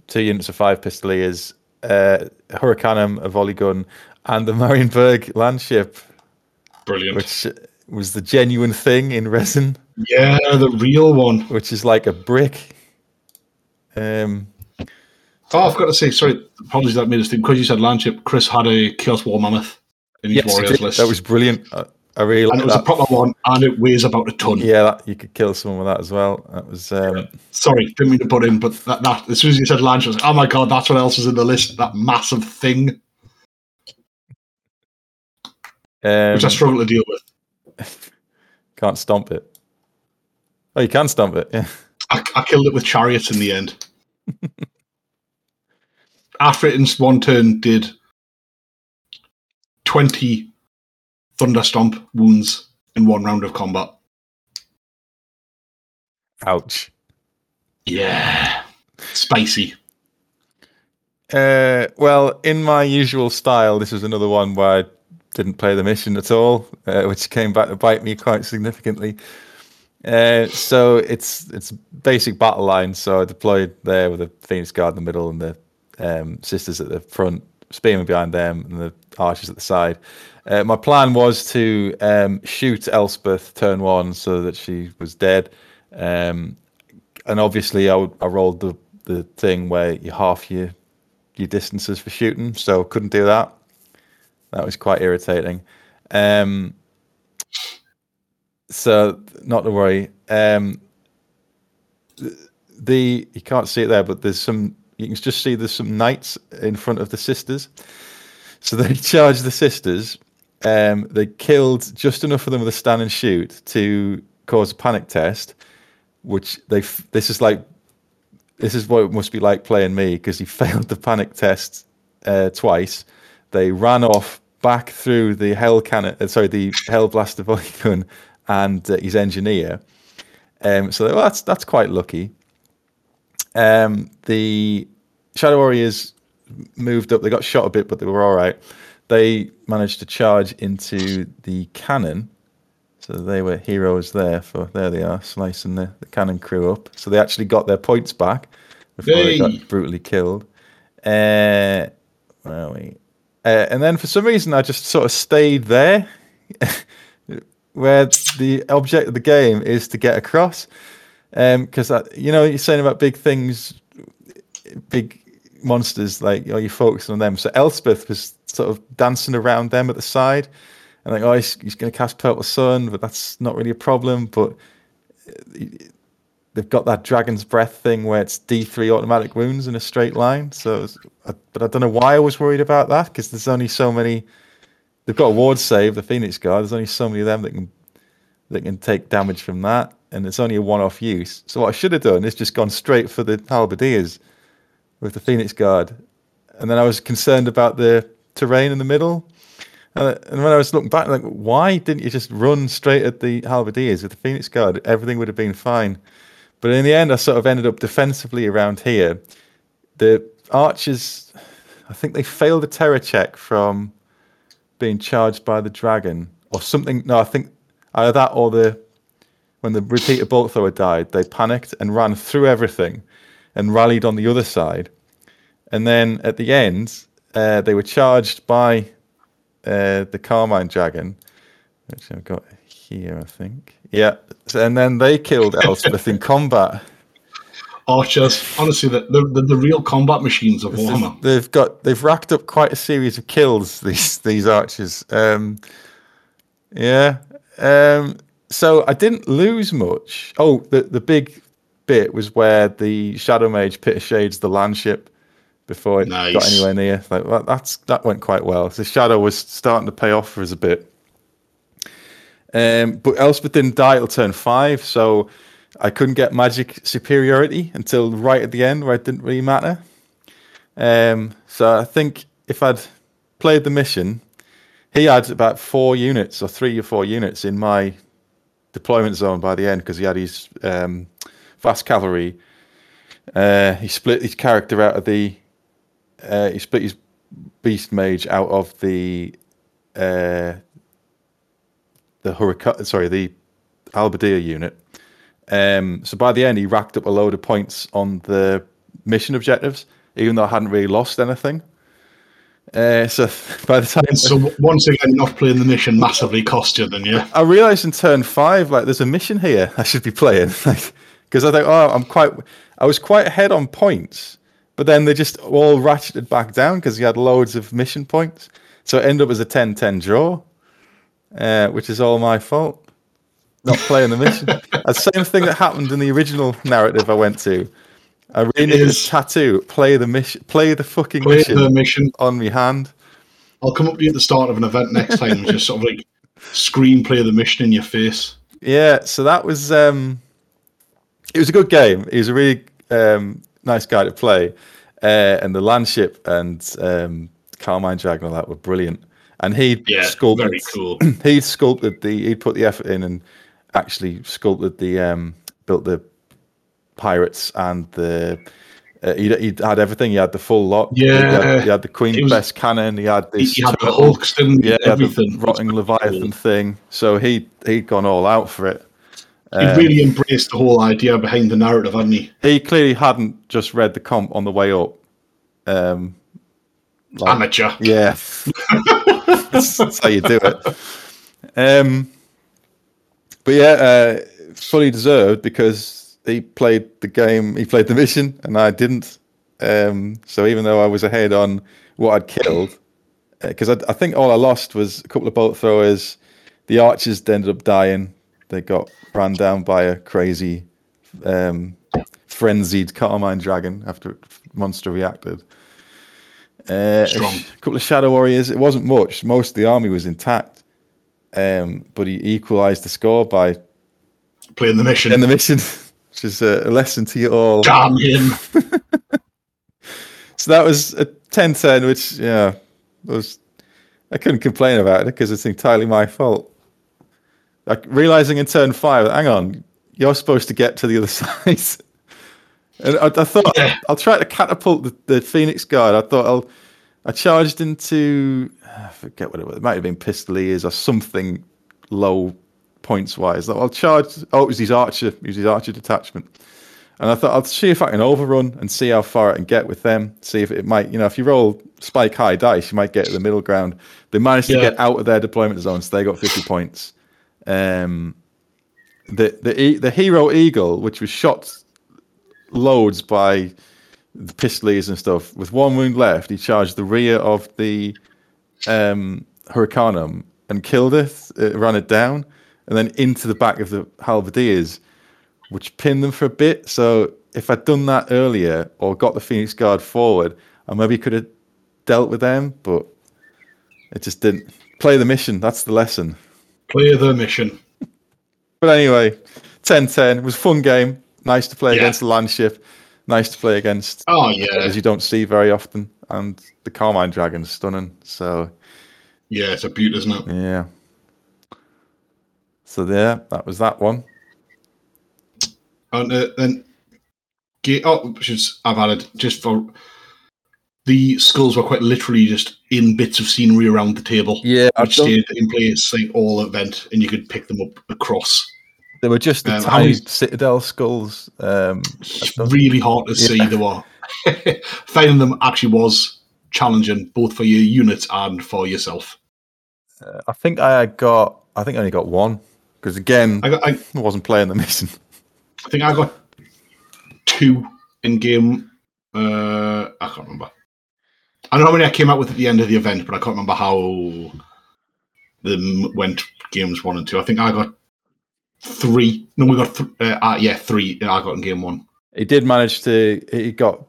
[SPEAKER 1] two units of five pistoliers, uh, Hurricanum, a volley gun, and the Marienburg landship.
[SPEAKER 2] Brilliant.
[SPEAKER 1] Which was the genuine thing in resin.
[SPEAKER 2] Yeah, the real one.
[SPEAKER 1] Which is like a brick. Um,
[SPEAKER 2] oh, I've got to say, sorry, apologies that made us think. Because you said landship, Chris had a Chaos War Mammoth in his yes, Warriors list.
[SPEAKER 1] That was brilliant. I, I really
[SPEAKER 2] and it was
[SPEAKER 1] that.
[SPEAKER 2] a proper one, and it weighs about a ton.
[SPEAKER 1] Yeah, that, you could kill someone with that as well. That was. Um... Yeah.
[SPEAKER 2] Sorry, didn't mean to put in, but that, that as soon as you said landship, I was like, oh my god, that's what else is in the list. That massive thing. Um, which I struggle to deal with.
[SPEAKER 1] Can't stomp it. Oh, you can stomp it. Yeah.
[SPEAKER 2] I, I, killed it with chariots in the end. After it in one turn did 20 thunderstomp wounds in one round of combat.
[SPEAKER 1] Ouch.
[SPEAKER 2] Yeah. Spicy.
[SPEAKER 1] Uh, well, in my usual style, this is another one where I didn't play the mission at all, uh, which came back to bite me quite significantly. Uh, so it's it's basic battle line. So I deployed there with the Phoenix Guard in the middle and the um, sisters at the front, spearmen behind them, and the archers at the side. Uh, my plan was to um, shoot Elspeth turn one so that she was dead, um, and obviously I, would, I rolled the the thing where you half your your distances for shooting, so couldn't do that. That was quite irritating. Um, so not to worry. Um, the you can't see it there, but there's some. You can just see there's some knights in front of the sisters. So they charged the sisters. Um, they killed just enough of them with a stand and shoot to cause a panic test, which they. This is like, this is what it must be like playing me because he failed the panic test uh, twice. They ran off back through the hell cannon. Uh, sorry, the hell blaster volley gun and uh, his engineer. Um, so well, that's that's quite lucky. Um, the Shadow Warriors moved up. They got shot a bit, but they were all right. They managed to charge into the cannon. So they were heroes there for there they are, slicing the, the cannon crew up. So they actually got their points back before hey. they got brutally killed. Uh, where are we? Uh, and then for some reason, I just sort of stayed there. where the object of the game is to get across. Because um, you know you're saying about big things, big monsters like oh, you focus on them. So Elspeth was sort of dancing around them at the side, and like oh he's, he's going to cast Purple Sun, but that's not really a problem. But uh, they've got that Dragon's Breath thing where it's D3 automatic wounds in a straight line. So, but I don't know why I was worried about that because there's only so many they've got a ward save, the Phoenix Guard. There's only so many of them that can that can take damage from that, and it's only a one-off use. So what I should have done is just gone straight for the halberdiers with the Phoenix Guard, and then I was concerned about the terrain in the middle. Uh, and when I was looking back, like, why didn't you just run straight at the halberdiers with the Phoenix Guard? Everything would have been fine. But in the end, I sort of ended up defensively around here. The archers, I think they failed a terror check from being charged by the dragon or something. No, I think either that or the when the repeater bolt thrower died, they panicked and ran through everything and rallied on the other side. And then at the end, uh, they were charged by uh, the Carmine Dragon, which I've got here, I think. Yeah, and then they killed Elspeth in combat
[SPEAKER 2] archers. Honestly, the, the, the, real combat machines of Warhammer.
[SPEAKER 1] They've got they've racked up quite a series of kills. These these archers. Um, yeah. Um, so I didn't lose much. Oh, the the big bit was where the Shadow Mage pit of shades the land ship before it nice. got anywhere near. Like that, that's that went quite well. The Shadow was starting to pay off for us a bit. Um, but Elspeth didn't die till turn five, so I couldn't get magic superiority until right at the end where it didn't really matter. Um, so I think if I'd played the mission, he had about four units or three or four units in my deployment zone by the end because he had his um, fast cavalry. Uh, he split his character out of the. Uh, he split his beast mage out of the. Uh, the hurricane. Sorry, the halberdier unit um, so by the end, he racked up a load of points on the mission objectives, even though I hadn't really lost anything. Uh, so by the time,
[SPEAKER 2] so once again, not playing the mission massively cost you, then yeah.
[SPEAKER 1] I realised in turn five, like there's a mission here I should be playing, because I think, oh, I'm quite, I was quite ahead on points, but then they just all ratcheted back down because he had loads of mission points, so it ended up as a 10-10 draw, uh, which is all my fault not playing the mission. the same thing that happened in the original narrative I went to. I really need a tattoo. Play the mission. Play the fucking play mission, the mission on my hand.
[SPEAKER 2] I'll come up to you at the start of an event next time and just sort of like scream play the mission in your face.
[SPEAKER 1] Yeah, so that was um it was a good game. It was a really um nice guy to play. Uh, and the landship and um, Carmine Dragon and all that were brilliant. And he
[SPEAKER 2] Yeah,
[SPEAKER 1] sculpted,
[SPEAKER 2] very cool.
[SPEAKER 1] he sculpted the, he put the effort in and actually sculpted the, um, built the pirates and the, uh, he, he had everything. He had the full lot. He
[SPEAKER 2] Yeah.
[SPEAKER 1] had, he had the Queen's
[SPEAKER 2] was-
[SPEAKER 1] best cannon. He had this
[SPEAKER 2] he had the
[SPEAKER 1] turtle.
[SPEAKER 2] Hulks, didn't?
[SPEAKER 1] Yeah, he the
[SPEAKER 2] everything.
[SPEAKER 1] rotting Leviathan thing. So he he'd gone all out for it.
[SPEAKER 2] He
[SPEAKER 1] Um,
[SPEAKER 2] really embraced the whole idea behind the narrative, hadn't he?
[SPEAKER 1] he clearly hadn't just read the comp on the way up. Um, like-
[SPEAKER 2] Amateur.
[SPEAKER 1] yeah, that's, that's how you do it. Um, but yeah, uh, fully deserved because he played the game, he played the mission, and I didn't. Um, so even though I was ahead on what I'd killed, because I, I think all I lost was a couple of bolt throwers. The archers ended up dying. They got ran down by a crazy, um, frenzied Carmine dragon after monster reacted. Uh, a
[SPEAKER 2] Strong.
[SPEAKER 1] sh- couple of shadow warriors. It wasn't much. Most of the army was intact, um, but he equalised the score by
[SPEAKER 2] Playing the mission.
[SPEAKER 1] in the mission, which is a, a lesson to you all.
[SPEAKER 2] Damn him.
[SPEAKER 1] So that was a 10-10, which yeah, was I couldn't complain about it because it's entirely my fault. Like realizing in turn five, hang on, you're supposed to get to the other side. And I, I thought
[SPEAKER 2] Yeah.
[SPEAKER 1] I'll try to catapult the, the Phoenix Guard. I thought I'll I charged into I forget what it was. It might have been Pistoliers or something low points wise. I'll charge. Oh, it was his archer. It was his archer detachment. And I thought I'll see if I can overrun and see how far I can get with them. See if it might, you know, if you roll spike high dice, you might get to the middle ground. They managed to get out of their deployment zone, so they got 50 points. Um, the the the hero eagle, which was shot loads by the pistoliers and stuff, with one wound left, he charged the rear of the um, Hurricanum and killed it, uh, ran it down, and then into the back of the halberdiers which pinned them for a bit. So if I'd done that earlier or got the Phoenix Guard forward, I maybe could have dealt with them, but it just didn't. Play the mission. That's the lesson.
[SPEAKER 2] Play the mission.
[SPEAKER 1] But anyway, 10-10. It was a fun game. Nice to play
[SPEAKER 2] Yeah.
[SPEAKER 1] against the landship. Nice to play against
[SPEAKER 2] Oh yeah,
[SPEAKER 1] as you don't see very often. And the Carmine Dragon's stunning. So
[SPEAKER 2] yeah. It's a beaut, isn't it?
[SPEAKER 1] yeah. So there, that was that one.
[SPEAKER 2] And uh, then, oh, which is I've added just for the skulls were quite literally just in bits of scenery around the table,
[SPEAKER 1] Yeah,
[SPEAKER 2] which stayed in place like all event, and you could pick them up across.
[SPEAKER 1] They were just the
[SPEAKER 2] Um,
[SPEAKER 1] tiny Citadel skulls. Um,
[SPEAKER 2] It's really hard to see. They were finding them actually was challenging both for your units and for yourself.
[SPEAKER 1] I think I got. I think I only got one because again,
[SPEAKER 2] I got, I,
[SPEAKER 1] I wasn't playing the mission.
[SPEAKER 2] I think I got two in game. Uh, I can't remember. I know how many I came out with at the end of the event, but I can't remember how them went games one and two. I think I got three. No, we got th- uh, uh, yeah three. I got in game one.
[SPEAKER 1] He did manage to. He got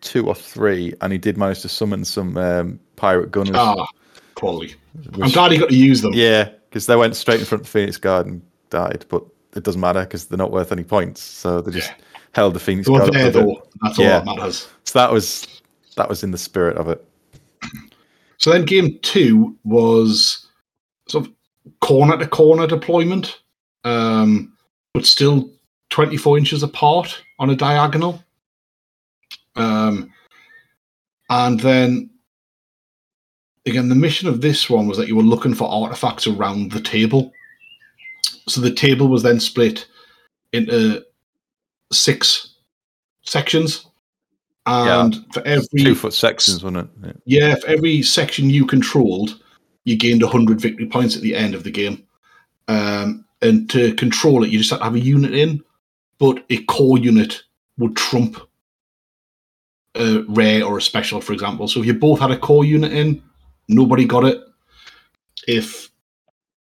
[SPEAKER 1] two or three, and he did manage to summon some um, pirate gunners.
[SPEAKER 2] Ah, quality. I'm glad he got to use them.
[SPEAKER 1] yeah, because they went straight in front of the Phoenix Guard and died, but it doesn't matter because they're not worth any points. So they just
[SPEAKER 2] Yeah.
[SPEAKER 1] held the Phoenix
[SPEAKER 2] They
[SPEAKER 1] Guard.
[SPEAKER 2] there though. That's all
[SPEAKER 1] Yeah.
[SPEAKER 2] that matters.
[SPEAKER 1] So that was that was in the spirit of it.
[SPEAKER 2] So then game two was sort of corner to corner deployment, um, but still 24 inches apart on a diagonal. Um, and then again, the mission of this one was that you were looking for artifacts around the table. So the table was then split into six sections. And for every
[SPEAKER 1] Two foot sections, wasn't it?
[SPEAKER 2] yeah, for every section you controlled, you gained 100 victory points at the end of the game. Um, and to control it, you just have to have a unit in, but a core unit would trump a rare or a special, for example. So if you both had a core unit in, nobody got it. If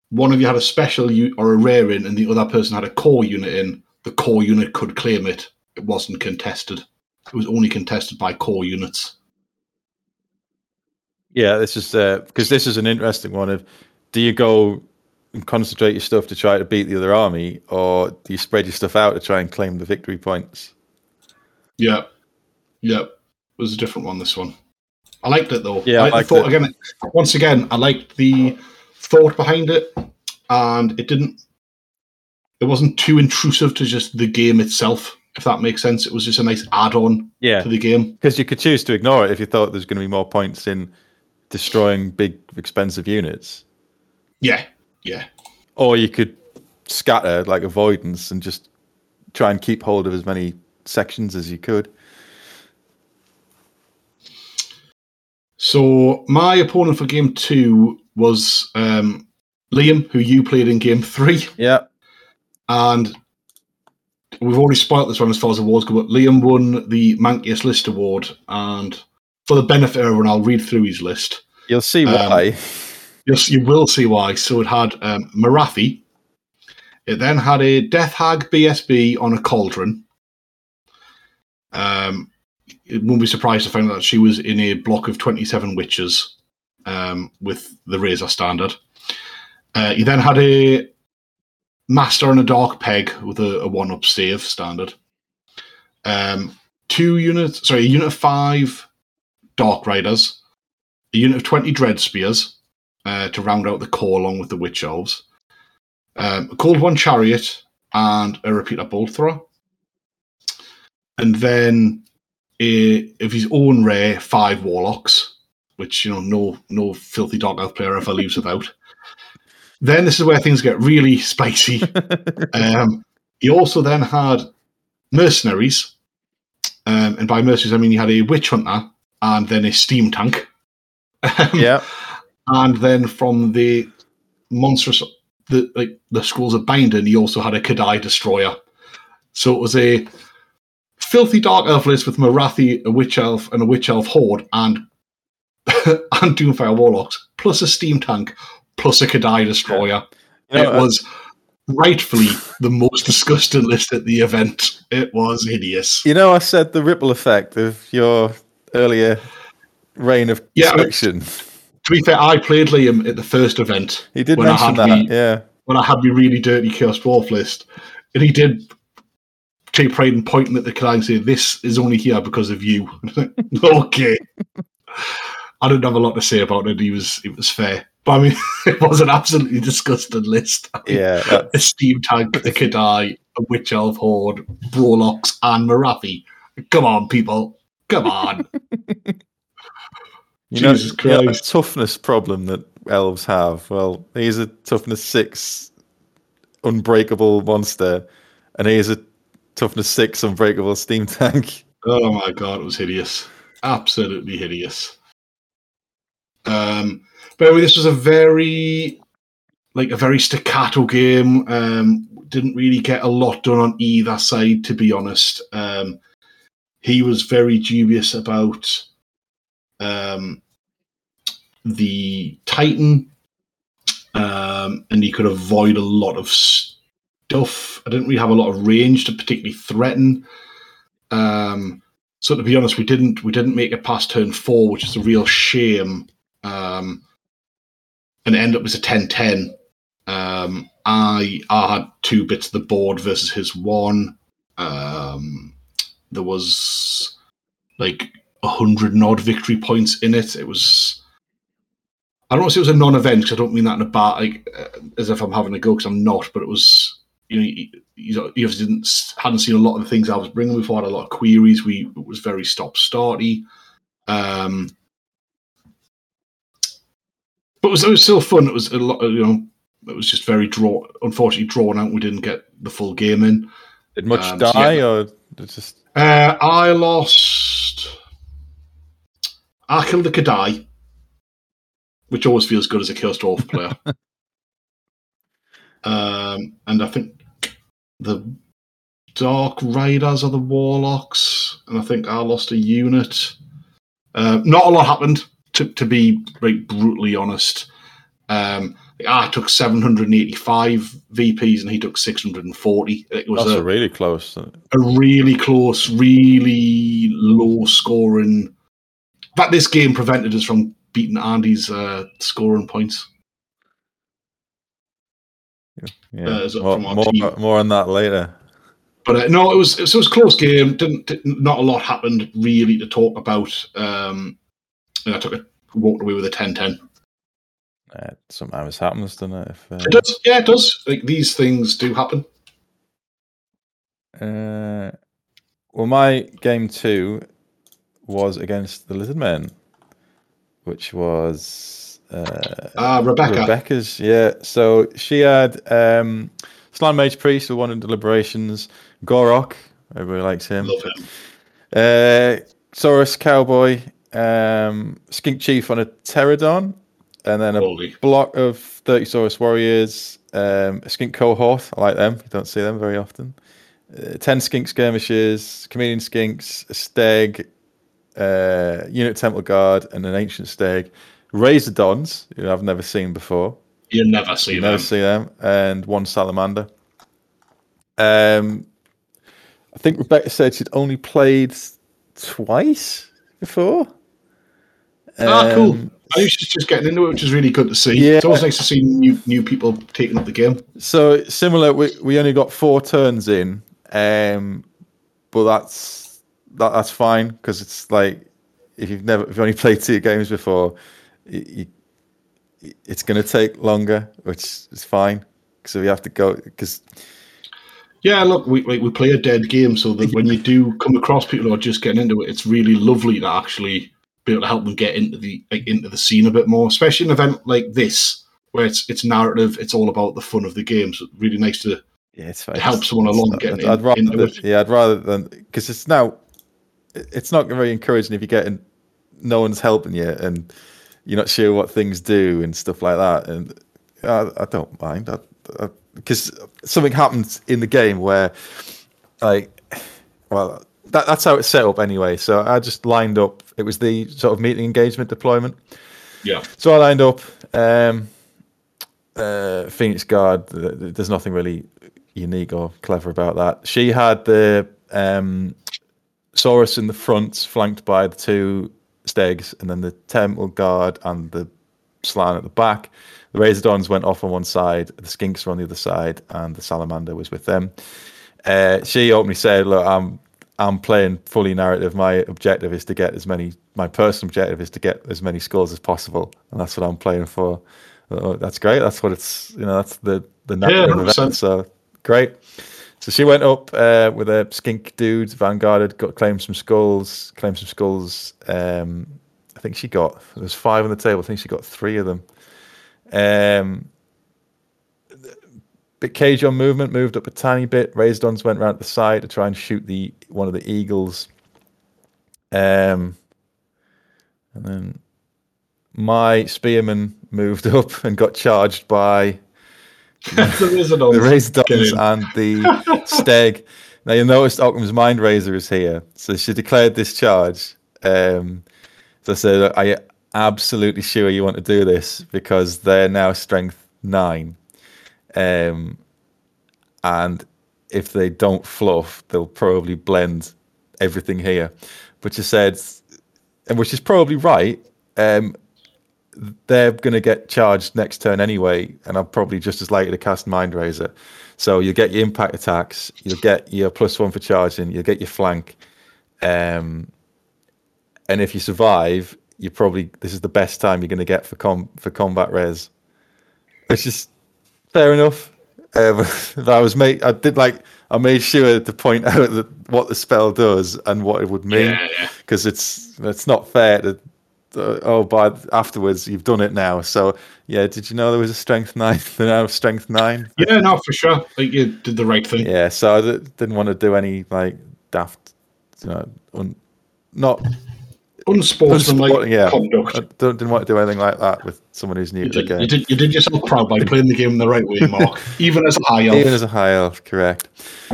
[SPEAKER 2] one of you had a special or a rare in and the other person had a core unit in, the core unit could claim it. It wasn't contested. It was only contested by core units.
[SPEAKER 1] Yeah, this is uh, because this is an interesting one. Of do you go and concentrate your stuff to try to beat the other army, or do you spread your stuff out to try and claim the victory points?
[SPEAKER 2] Yeah. Yeah, it was a different one. This one, I liked it though.
[SPEAKER 1] Yeah, I
[SPEAKER 2] I, thought
[SPEAKER 1] it.
[SPEAKER 2] again. Once again, I liked the thought behind it, and it didn't. It wasn't too intrusive to just the game itself, if that makes sense. It was just a nice add-on
[SPEAKER 1] Yeah,
[SPEAKER 2] to the game.
[SPEAKER 1] because you could choose to ignore it if you thought there's going to be more points in destroying big, expensive units,
[SPEAKER 2] Yeah, yeah,
[SPEAKER 1] or you could scatter like avoidance and just try and keep hold of as many sections as you could.
[SPEAKER 2] So my opponent for game two was um, Liam, who you played in game three,
[SPEAKER 1] Yeah,
[SPEAKER 2] and we've already spoiled this one as far as awards go. But Liam won the Mankiest List Award, and for the benefit of everyone, I'll read through his list.
[SPEAKER 1] you'll see
[SPEAKER 2] Um,
[SPEAKER 1] why.
[SPEAKER 2] Yes, you will see why. So it had um, Morathi. It then had a Death Hag BSB on a cauldron. Um, it won't be surprised to find out that she was in a block of 27 witches um, with the Razor standard. Uh, you then had a Master and a Dark Peg with a, a one up save standard. Um, two units, sorry, a unit of five Dark Riders, a unit of 20 Dread Spears, uh, to round out the core along with the Witch Elves. Um, a Cold One Chariot and a Repeater Bolt Thrower. And then a, of his own rare, five Warlocks, which, you know, no no filthy Dark Elf player ever leaves without. Then this is where things get really spicy. um, he also then had Mercenaries. Um, and by mercenaries, I mean he had a Witch Hunter and then a Steam Tank. Um,
[SPEAKER 1] yeah,
[SPEAKER 2] and then from the monstrous the like the schools of binding he also had a kadai destroyer. So it was a filthy dark elf list with morathi a witch elf and a witch elf horde and and doomfire warlocks plus a steam tank plus a kadai destroyer. It uh, was rightfully the most disgusting list at the event. It was hideous.
[SPEAKER 1] You know, I said the ripple effect of your earlier reign of
[SPEAKER 2] Yeah, I mean-
[SPEAKER 1] destruction.
[SPEAKER 2] To be fair i played liam at the first event
[SPEAKER 1] He did
[SPEAKER 2] when I had
[SPEAKER 1] that.
[SPEAKER 2] me-
[SPEAKER 1] Yeah,
[SPEAKER 2] when I had my really dirty Chaos Dwarf list, and he did pride in pointing at the client and say, This is only here because of you. okay. I didn't have a lot to say about it. He was it was fair. But I mean it was an absolutely disgusting list.
[SPEAKER 1] yeah.
[SPEAKER 2] A steam tank, a Kadai, a witch elf horde, Brolocks, and Morathi. Come on, people. Come on.
[SPEAKER 1] You know,
[SPEAKER 2] Jesus
[SPEAKER 1] you know, toughness problem that elves have. Well, he's a toughness six unbreakable monster, and he is a toughness six unbreakable steam tank.
[SPEAKER 2] Oh my god, it was hideous. Absolutely hideous. Um but anyway, this was a very like a very staccato game. Um didn't really get a lot done on either side, to be honest. Um he was very dubious about um the Titan. Um and he could avoid a lot of stuff. I didn't really have a lot of range to particularly threaten. Um so to be honest, we didn't we didn't make it past turn four, which is a real shame. Um, and ended up as a 10-10. Um, I I had two bits of the board versus his one. Um, there was like a hundred odd victory points in it. It was. I don't want to say it was a non-event because I don't mean that in a bad like uh, as if I'm having a go because I'm not. But it was you know you, you you obviously didn't hadn't seen a lot of the things I was bringing before. I had a lot of queries. We it was very stop starty. Um, but it was, it was still fun. It was a lot. You know, it was just very draw. Unfortunately, drawn out. We didn't get the full game in.
[SPEAKER 1] Did much
[SPEAKER 2] Um, so
[SPEAKER 1] die,
[SPEAKER 2] yeah.
[SPEAKER 1] or just
[SPEAKER 2] Uh, I lost. I killed the Kadai, which always feels good as a Dwarf player. um, and I think the Dark Riders are the Warlocks, and I think I lost a unit. Uh, not a lot happened, to, to be like, brutally honest. Um, I took 785 VPs and he took 640. It was
[SPEAKER 1] that's
[SPEAKER 2] a,
[SPEAKER 1] really close.
[SPEAKER 2] a really close, really low scoring. In fact, this game prevented us from beating Andy's uh, scoring points.
[SPEAKER 1] Yeah,
[SPEAKER 2] Uh,
[SPEAKER 1] more, more, more on that later.
[SPEAKER 2] But uh, no, it was it was a close game. Didn't, didn't not a lot happened really to talk about. Um, and I took it walked away with a 10-10.
[SPEAKER 1] Uh, sometimes happens, doesn't it? If, uh,
[SPEAKER 2] It does, yeah, it does. Like these things do happen.
[SPEAKER 1] Uh, well, my game two was against the Lizard Men, which was uh,
[SPEAKER 2] Ah, Rebecca.
[SPEAKER 1] Rebecca's. Yeah, so she had um, Slann Mage Priest with one in deliberations, Gor-Rok, everybody likes him,
[SPEAKER 2] Love him.
[SPEAKER 1] uh, Saurus Cowboy, um, Skink Chief on a Terradon, and then a
[SPEAKER 2] Holy.
[SPEAKER 1] block of 30 Saurus Warriors, um, a Skink Cohort. I like them. You don't see them very often. Uh, 10 Skink Skirmishes, Chameleon Skinks, a Steg, uh, Unit Temple Guard, and an Ancient stag. Razordons, who I've never seen before.
[SPEAKER 2] You never see
[SPEAKER 1] You
[SPEAKER 2] them.
[SPEAKER 1] never see them. And one Salamander. Um, I think Rebecca said she'd only played twice before.
[SPEAKER 2] ah, cool.
[SPEAKER 1] Um,
[SPEAKER 2] I think she's just getting into it, which is really good to see.
[SPEAKER 1] Yeah.
[SPEAKER 2] It's always nice to see new new people taking up the game.
[SPEAKER 1] So similar, we, we only got four turns in, um, but that's that, that's fine because it's like if you've never if you've only played two games before, you, you, it's going to take longer, which is fine. So we have to go because
[SPEAKER 2] Yeah, look, we we play a dead game, so that when you do come across people who are just getting into it, it's really lovely to actually be able to help them get into the like, into the scene a bit more, especially an event like this where it's it's narrative, it's all about the fun of the game. So really nice to
[SPEAKER 1] yeah, it's fine.
[SPEAKER 2] help someone along
[SPEAKER 1] I'd,
[SPEAKER 2] getting
[SPEAKER 1] I'd rather
[SPEAKER 2] into it.
[SPEAKER 1] yeah, I'd rather than because it's now it's not very encouraging if you're getting no one's helping you and you're not sure what things do and stuff like that. And I, I don't mind because something happens in the game where like well that, that's how it's set up anyway. So I just lined up. It was the sort of meeting engagement deployment.
[SPEAKER 2] Yeah,
[SPEAKER 1] So I lined up um, uh, Phoenix Guard. th- th- There's nothing really unique or clever about that. She had the um, Saurus in the front, flanked by the two Stegs, and then the Temple Guard and the Slann at the back. The Razordons went off on one side, the Skinks were on the other side, and the Salamander was with them. Uh, she openly said, "Look, I'm I'm playing fully narrative. My objective is to get as many. My personal objective is to get as many scores as possible, and that's what I'm playing for. Oh, that's great. That's what it's. You know, that's the the narrative of
[SPEAKER 2] 100%.
[SPEAKER 1] So great. So she went up uh, with a skink dude, vanguarded, got claimed some skulls, claimed some skulls. Um, I think she got there's five on the table. I think she got three of them. Um, bit cage on movement, moved up a tiny bit. Razordons went round the side to try and shoot the one of the eagles. Um, and then my spearman moved up and got charged by the Razordons
[SPEAKER 2] killing.
[SPEAKER 1] and the Steg. Now you noticed notice Okkam's Mind Razor is here. So she declared this charge. Um, so I said, Are you absolutely sure you want to do this? Because they're now strength nine. Um, and if they don't fluff, they'll probably blend everything here. But she said, and which is probably right. Um, they're going to get charged next turn anyway, and I'm probably just as likely to cast Mind Razor. So you'll get your impact attacks, you'll get your plus one for charging, you'll get your flank, um, and if you survive, you probably this is the best time you're going to get for com for combat res, which is fair enough. But I was made, I did like I made sure to point out that what the spell does and what it would mean
[SPEAKER 2] Yeah, yeah.
[SPEAKER 1] because it's it's not fair to uh, oh but afterwards you've done it now so yeah did you know there was a strength nine they're now strength nine
[SPEAKER 2] Yeah, no, for sure. Like you did the right thing.
[SPEAKER 1] yeah so i d- didn't want to do any like daft you know un, not
[SPEAKER 2] Unsportsmanlike
[SPEAKER 1] unsport- yeah
[SPEAKER 2] conduct.
[SPEAKER 1] I don't, didn't want to do anything like that with someone who's new
[SPEAKER 2] You
[SPEAKER 1] to the game
[SPEAKER 2] you, did, you did yourself proud by playing the game the right way, Mark. Even as a high elf.
[SPEAKER 1] even as a high elf correct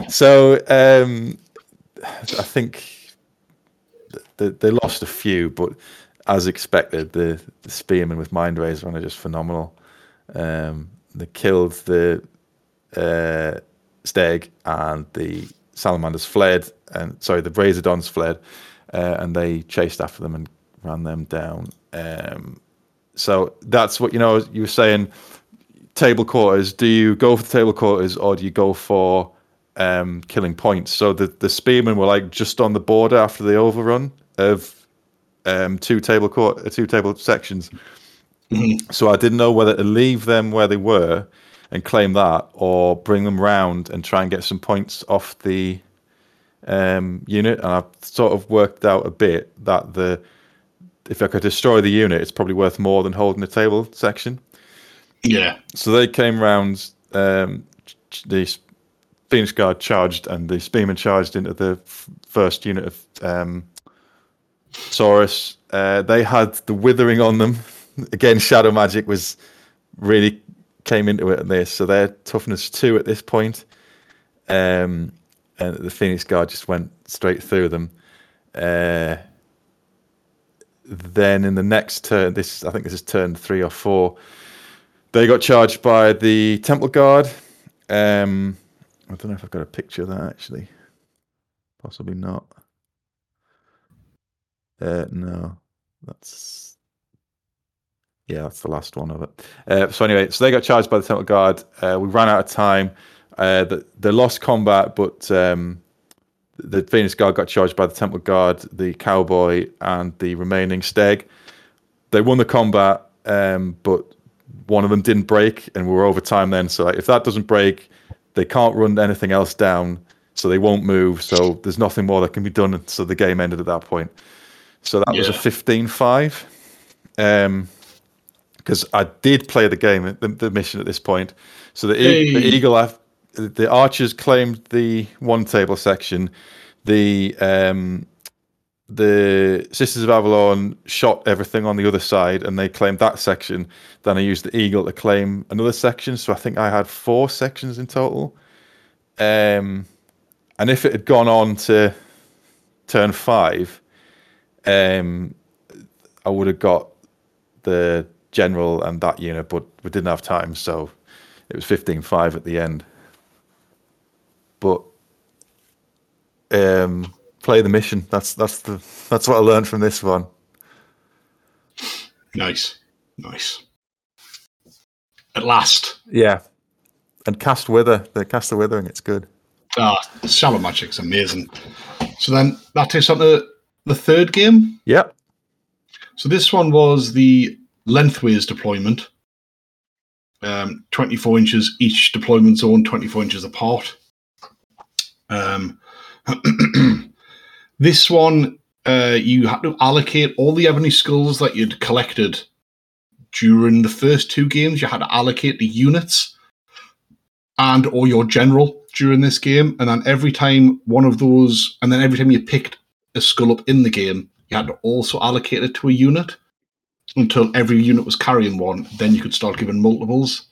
[SPEAKER 1] so um i think they, they lost a few but as expected the, the spearmen with mind razor are just phenomenal um they killed the uh steg and the salamanders fled and sorry the razordons fled uh, and they chased after them and ran them down um so that's what you know you were saying table quarters, do you go for the table quarters or do you go for um, killing points. So the the spearmen were like just on the border after the overrun of um, two table court, uh, two table sections.
[SPEAKER 2] Mhm.
[SPEAKER 1] So I didn't know whether to leave them where they were and claim that, or bring them round and try and get some points off the um, unit. And I've sort of worked out a bit that the if I could destroy the unit, it's probably worth more than holding the table section.
[SPEAKER 2] Yeah.
[SPEAKER 1] So they came round. Um, the Phoenix Guard charged, and the Spearmen charged into the f- first unit of um, Saurus. Uh, they had the Withering on them. Again, Shadow Magic was really came into it in this. So they're toughness two at this point. Um, and the Phoenix Guard just went straight through them. Uh, then in the next turn, this I think this is turn three or four. They got charged by the Temple Guard. Um, I don't know if I've got a picture of that actually. Possibly not. Uh, no, that's yeah, that's the last one of it. Uh, so anyway, so they got charged by the Temple Guard. Uh, we ran out of time. Uh, the, they lost combat, but um, the Phoenix Guard got charged by the Temple Guard, the Cowboy, and the remaining Steg. They won the combat, um, but one of them didn't break, and we were over time then. So like, if that doesn't break, they can't run anything else down, so they won't move. So there's nothing more that can be done. So the game ended at that point. So that was a
[SPEAKER 2] Yeah.
[SPEAKER 1] 15-5. Um, because I did play the game, the, the mission at this point. So the, e- the eagle, the archers claimed the one table section. The um, the Sisters of Avelorn shot everything on the other side, and they claimed that section. Then I used the eagle to claim another section. So I think I had four sections in total. Um, and if it had gone on to turn five, um, I would have got the general and that unit, but we didn't have time, so it was 15-5 at the end. But um, play the mission. That's that's the that's what I learned from this one.
[SPEAKER 2] Nice. Nice. At last.
[SPEAKER 1] Yeah, and cast wither. The cast the withering. It's good.
[SPEAKER 2] Ah, Shadow Magic's amazing. So then that is something to the third game.
[SPEAKER 1] Yep.
[SPEAKER 2] So this one was the lengthways deployment. Um, 24 inches each deployment zone, 24 inches apart. Um, this one, uh, you had to allocate all the ebony skulls that you'd collected during the first two games. You had to allocate the units and or your general during this game, and then every time one of those, and then every time you picked a skull up in the game, you had to also allocate it to a unit until every unit was carrying one. Then you could start giving multiples.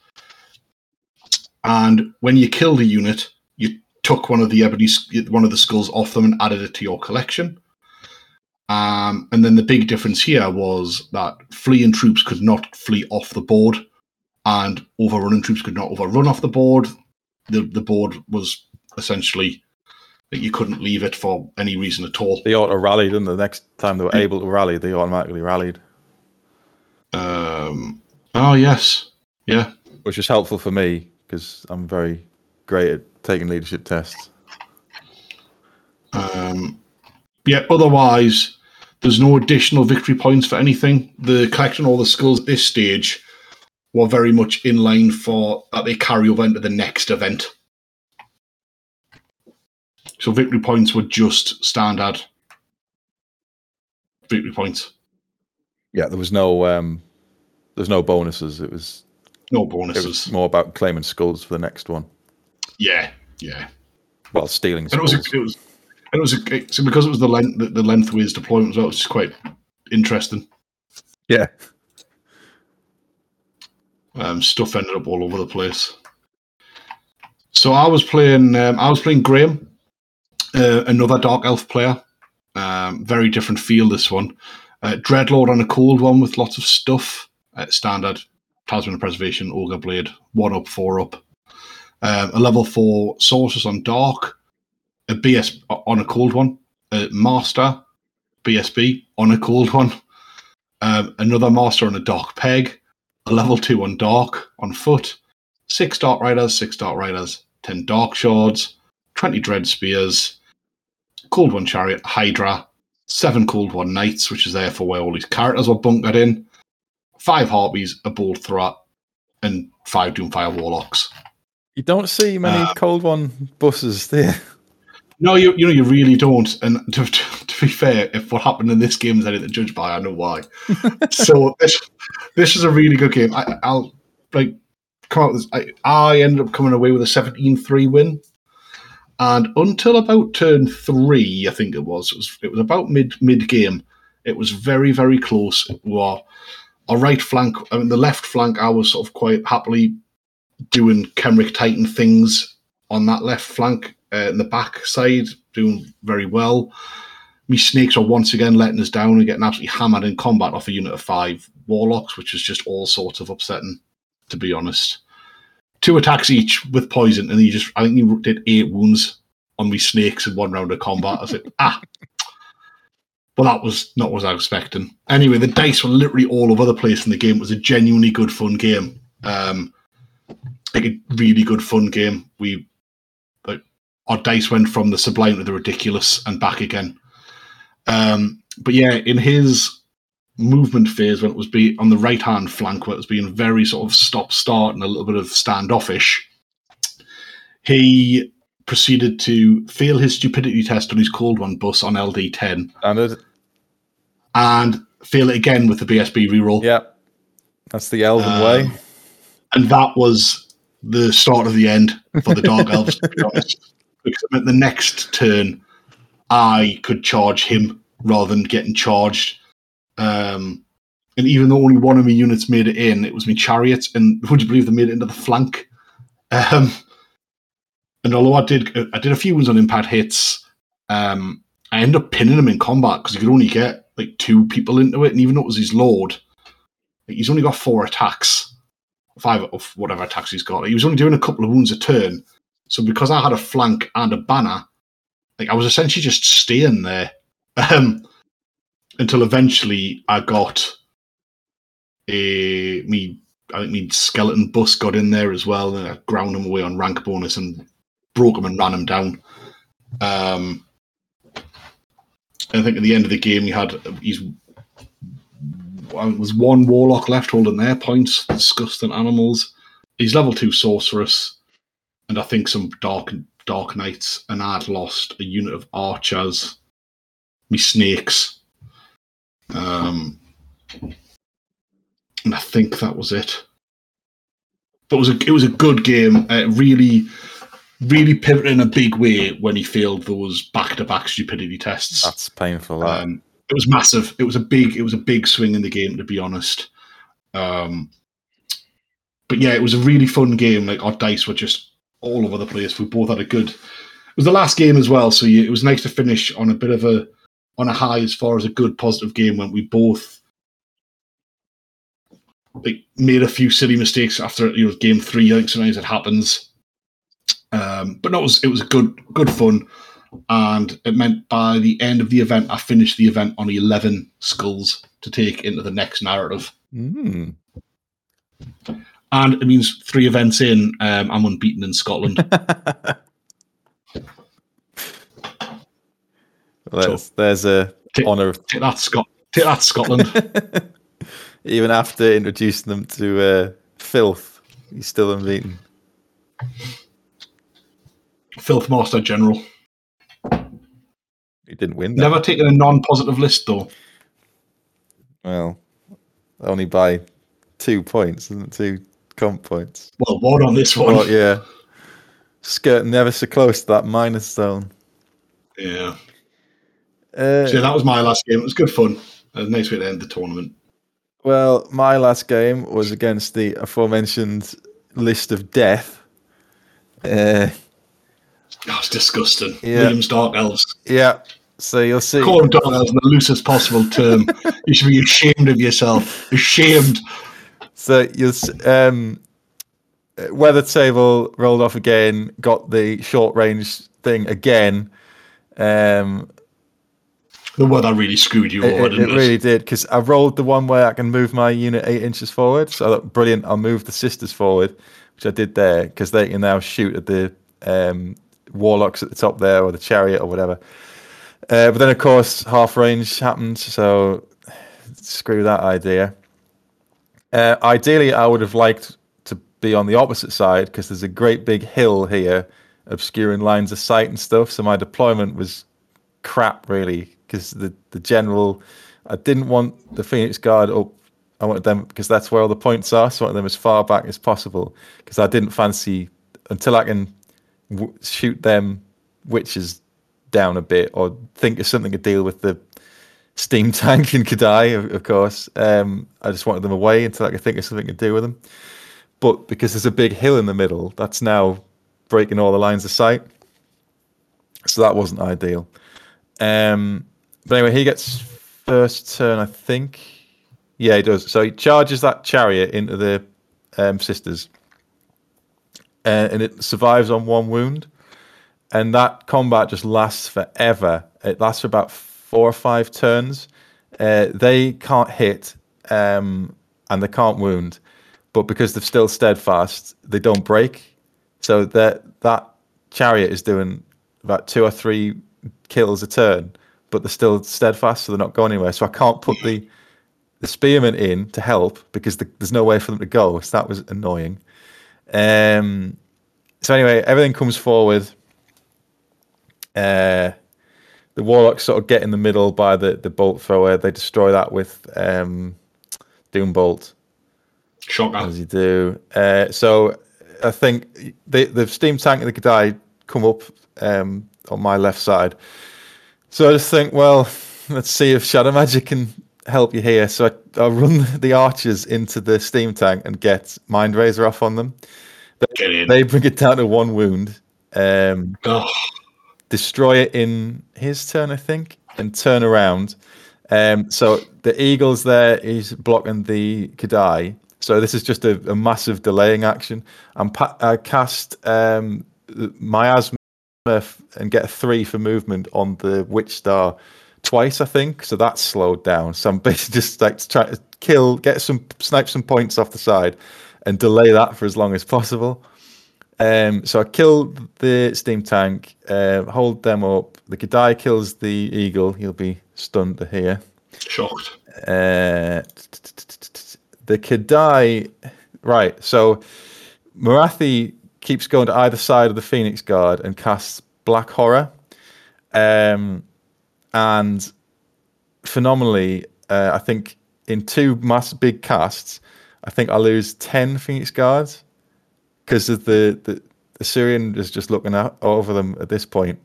[SPEAKER 2] And when you killed a unit, you took one of the ebony, one of the skulls off them and added it to your collection. Um, and then the big difference here was that fleeing troops could not flee off the board, and overrunning troops could not overrun off the board. The the board was essentially that you couldn't leave it for any reason at all.
[SPEAKER 1] They auto rallied, and the next time they were able to rally, they automatically rallied,
[SPEAKER 2] Um, oh yes, yeah,
[SPEAKER 1] which was helpful for me because I'm very great at taking leadership tests.
[SPEAKER 2] um, yeah. Otherwise, there's no additional victory points for anything. The collecting all the skills at this stage were very much in line for that they carry over into the next event. So victory points were just standard victory points,
[SPEAKER 1] Yeah, there was no um, there's no bonuses. It was
[SPEAKER 2] no
[SPEAKER 1] it
[SPEAKER 2] bonuses.
[SPEAKER 1] was more about claiming skulls for the next one.
[SPEAKER 2] yeah, yeah.
[SPEAKER 1] Well, stealing
[SPEAKER 2] And it was,
[SPEAKER 1] skulls.
[SPEAKER 2] it was, it was, a, so because it was the length, the, the lengthways deployment as well, which is quite interesting.
[SPEAKER 1] yeah,
[SPEAKER 2] Um, stuff ended up all over the place. So I was playing, um, I was playing Graham, uh, another Dark Elf player. Um, very different feel this one. Uh, Dreadlord on a cold one with lots of stuff. Uh, standard Talisman of Preservation, Ogre Blade, one up, four up. Um, a level four Sorceress on Dark, a BS on a cold one, a Master BSB on a cold one, um, another Master on a Dark Peg, a level two on Dark on foot, six Dark Riders, six Dark Riders, ten Dark Shards, 20 Dread Spears, Cold One Chariot, Hydra, seven Cold One Knights, which is there for where all these characters were bunkered in, five Harpies, a Bolt Threat, and five Doomfire Warlocks.
[SPEAKER 1] You don't see many
[SPEAKER 2] Uh,
[SPEAKER 1] cold one buses there.
[SPEAKER 2] No, you you know you really don't. And to, to, to be fair, if what happened in this game is anything to judge by, I know why. so this this is a really good game. I, I'll like come out with this. I, I ended up coming away with a 17-3 win. And until about turn three, I think it was, it was, it was about mid mid game. It was very very close. Were our right flank, I mean the left flank. I was sort of quite happily doing Khemrian Titan things on that left flank. Uh, in the back side, doing very well. Me snakes are once again letting us down and getting absolutely hammered in combat off a unit of five warlocks, which is just all sorts of upsetting, to be honest. Two attacks each with poison, and he just I think you did eight wounds on me snakes in one round of combat. I said, ah. Well, that was not what I was expecting. Anyway, the dice were literally all over the place in the game. It was a genuinely good, fun game. Um, like a really good, fun game. We like our dice went from the sublime to the ridiculous and back again. Um, but yeah, in his movement phase, when it was be on the right hand flank, where it was being very sort of stop start and a little bit of standoffish, he proceeded to fail his stupidity test on his cold one bus on LD10
[SPEAKER 1] Standard.
[SPEAKER 2] and fail it again with the BSB reroll.
[SPEAKER 1] Yep. That's the Elven
[SPEAKER 2] Um,
[SPEAKER 1] way.
[SPEAKER 2] and that was the start of the end for the Dark Elves, to be honest. Because at the next turn, I could charge him rather than getting charged. Um, and even though only one of my units made it in, it was my chariot, and would you believe they made it into the flank? Um, and although I did, I did a few ones on impact hits. Um, I ended up pinning him in combat because you could only get like two people into it, and even though it was his lord, like, he's only got four attacks five of whatever attacks he's got. He was only doing a couple of wounds a turn. So because I had a flank and a banner, like I was essentially just staying there. Um until eventually I got a me I think me skeleton bus got in there as well and I ground him away on rank bonus and broke him and ran him down. Um I think at the end of the game he had he's was one warlock left holding their points. Disgusting animals. He's level two sorceress, and I think some dark dark knights. And I'd lost a unit of archers, me snakes, um, and I think that was it. But it was a it was a good game. Uh, really, really pivoted in a big way when he failed those back to back stupidity tests.
[SPEAKER 1] That's painful. That.
[SPEAKER 2] Um, it was massive. It was a big. It was a big swing in the game, to be honest. Um, but yeah, it was a really fun game. Like our dice were just all over the place. We both had a good. It was the last game as well, so yeah, it was nice to finish on a bit of a on a high as far as a good positive game when we both like made a few silly mistakes after you know game three. I think sometimes it happens. Um, but no, it was it was good good fun and it meant by the end of the event, I finished the event on 11 skulls to take into the next narrative.
[SPEAKER 1] Mm.
[SPEAKER 2] And it means three events in, um, I'm unbeaten in Scotland.
[SPEAKER 1] There's, there's a
[SPEAKER 2] Take-
[SPEAKER 1] honor.
[SPEAKER 2] take that, Scot. Take that, Scotland.
[SPEAKER 1] Even after introducing them to uh, filth, he's still unbeaten.
[SPEAKER 2] Filth Master General.
[SPEAKER 1] He didn't win. That.
[SPEAKER 2] Never taken a non-positive list though.
[SPEAKER 1] Well, only by two points, isn't it? Two comp points.
[SPEAKER 2] Well, one on this one.
[SPEAKER 1] Well, yeah. Skirt never so close to that minus zone.
[SPEAKER 2] Yeah.
[SPEAKER 1] Uh,
[SPEAKER 2] So yeah, that was my last game. It was good fun. A nice way to end the tournament.
[SPEAKER 1] Well, my last game was against the aforementioned list of death. Uh,
[SPEAKER 2] Oh, it's disgusting.
[SPEAKER 1] Yeah.
[SPEAKER 2] Williams Dark Elves.
[SPEAKER 1] yeah, so you'll see.
[SPEAKER 2] Call them Dark Elves in the loosest possible term. you should be ashamed of yourself. Ashamed.
[SPEAKER 1] So you'll um, uh, weather table rolled off again. Got the short range thing again. Um,
[SPEAKER 2] The weather really screwed you
[SPEAKER 1] it,
[SPEAKER 2] over,
[SPEAKER 1] it-
[SPEAKER 2] didn't
[SPEAKER 1] it
[SPEAKER 2] it?
[SPEAKER 1] really did because I rolled the one where I can move my unit eight inches forward. So I thought, brilliant. I'll move the sisters forward, which I did there because they can now shoot at the um, warlocks at the top there, or the chariot, or whatever. Uh, but then, of course, half range happened, so screw that idea. Uh, ideally, I would have liked to be on the opposite side because there's a great big hill here obscuring lines of sight and stuff. So my deployment was crap, really, because the, the general, I didn't want the Phoenix Guard up. I wanted them because that's where all the points are. So I wanted them as far back as possible because I didn't fancy until I can w- shoot them witches down a bit or think of something to deal with the steam tank in K'daai, of, of course. Um, I just wanted them away until I could think of something to do with them. But because there's a big hill in the middle, that's now breaking all the lines of sight. So that wasn't ideal. Um, but anyway, he gets first turn, I think. Yeah, he does. So he charges that chariot into the um, sisters, uh, and it survives on one wound. And that combat just lasts forever. It lasts for about four or five turns. Uh, they can't hit um, and they can't wound, but because they're still steadfast, they don't break. So that that chariot is doing about two or three kills a turn, but they're still steadfast, so they're not going anywhere. So I can't put the the spearmen in to help because the, there's no way for them to go. So that was annoying. Um, so anyway, everything comes forward. Uh, the warlocks sort of get in the middle by the, the bolt thrower. They destroy that with um, Doom Bolt.
[SPEAKER 2] Shocker.
[SPEAKER 1] As you do. Uh, so I think the the steam tank and the K'daai come up um, on my left side. So I just think, well, let's see if Shadow Magic can help you here. So I, I run the archers into the steam tank and get Mind Razor off on them.
[SPEAKER 2] In.
[SPEAKER 1] They bring it down to one wound. Um,
[SPEAKER 2] Oh,
[SPEAKER 1] destroy it in his turn, I think, and turn around. Um, so the eagles there is blocking the K'daai. So this is just a, a massive delaying action. I'm pa- I cast um, miasma and get a three for movement on the witch star twice, I think. So that's slowed down. So I'm basically just like trying to kill, get some snipe some points off the side, and delay that for as long as possible. Um, so I kill the steam tank, uh, hold them up. The K'daai kills the eagle. He'll be stunned to here.
[SPEAKER 2] shocked.
[SPEAKER 1] Uh, the K'daai, right? So Morathi keeps going to either side of the Phoenix Guard and casts Black Horror, um, and phenomenally, uh, I think in two mass big casts, I think I lose ten Phoenix Guards because the, the the Syrian is just looking at, over them at this point.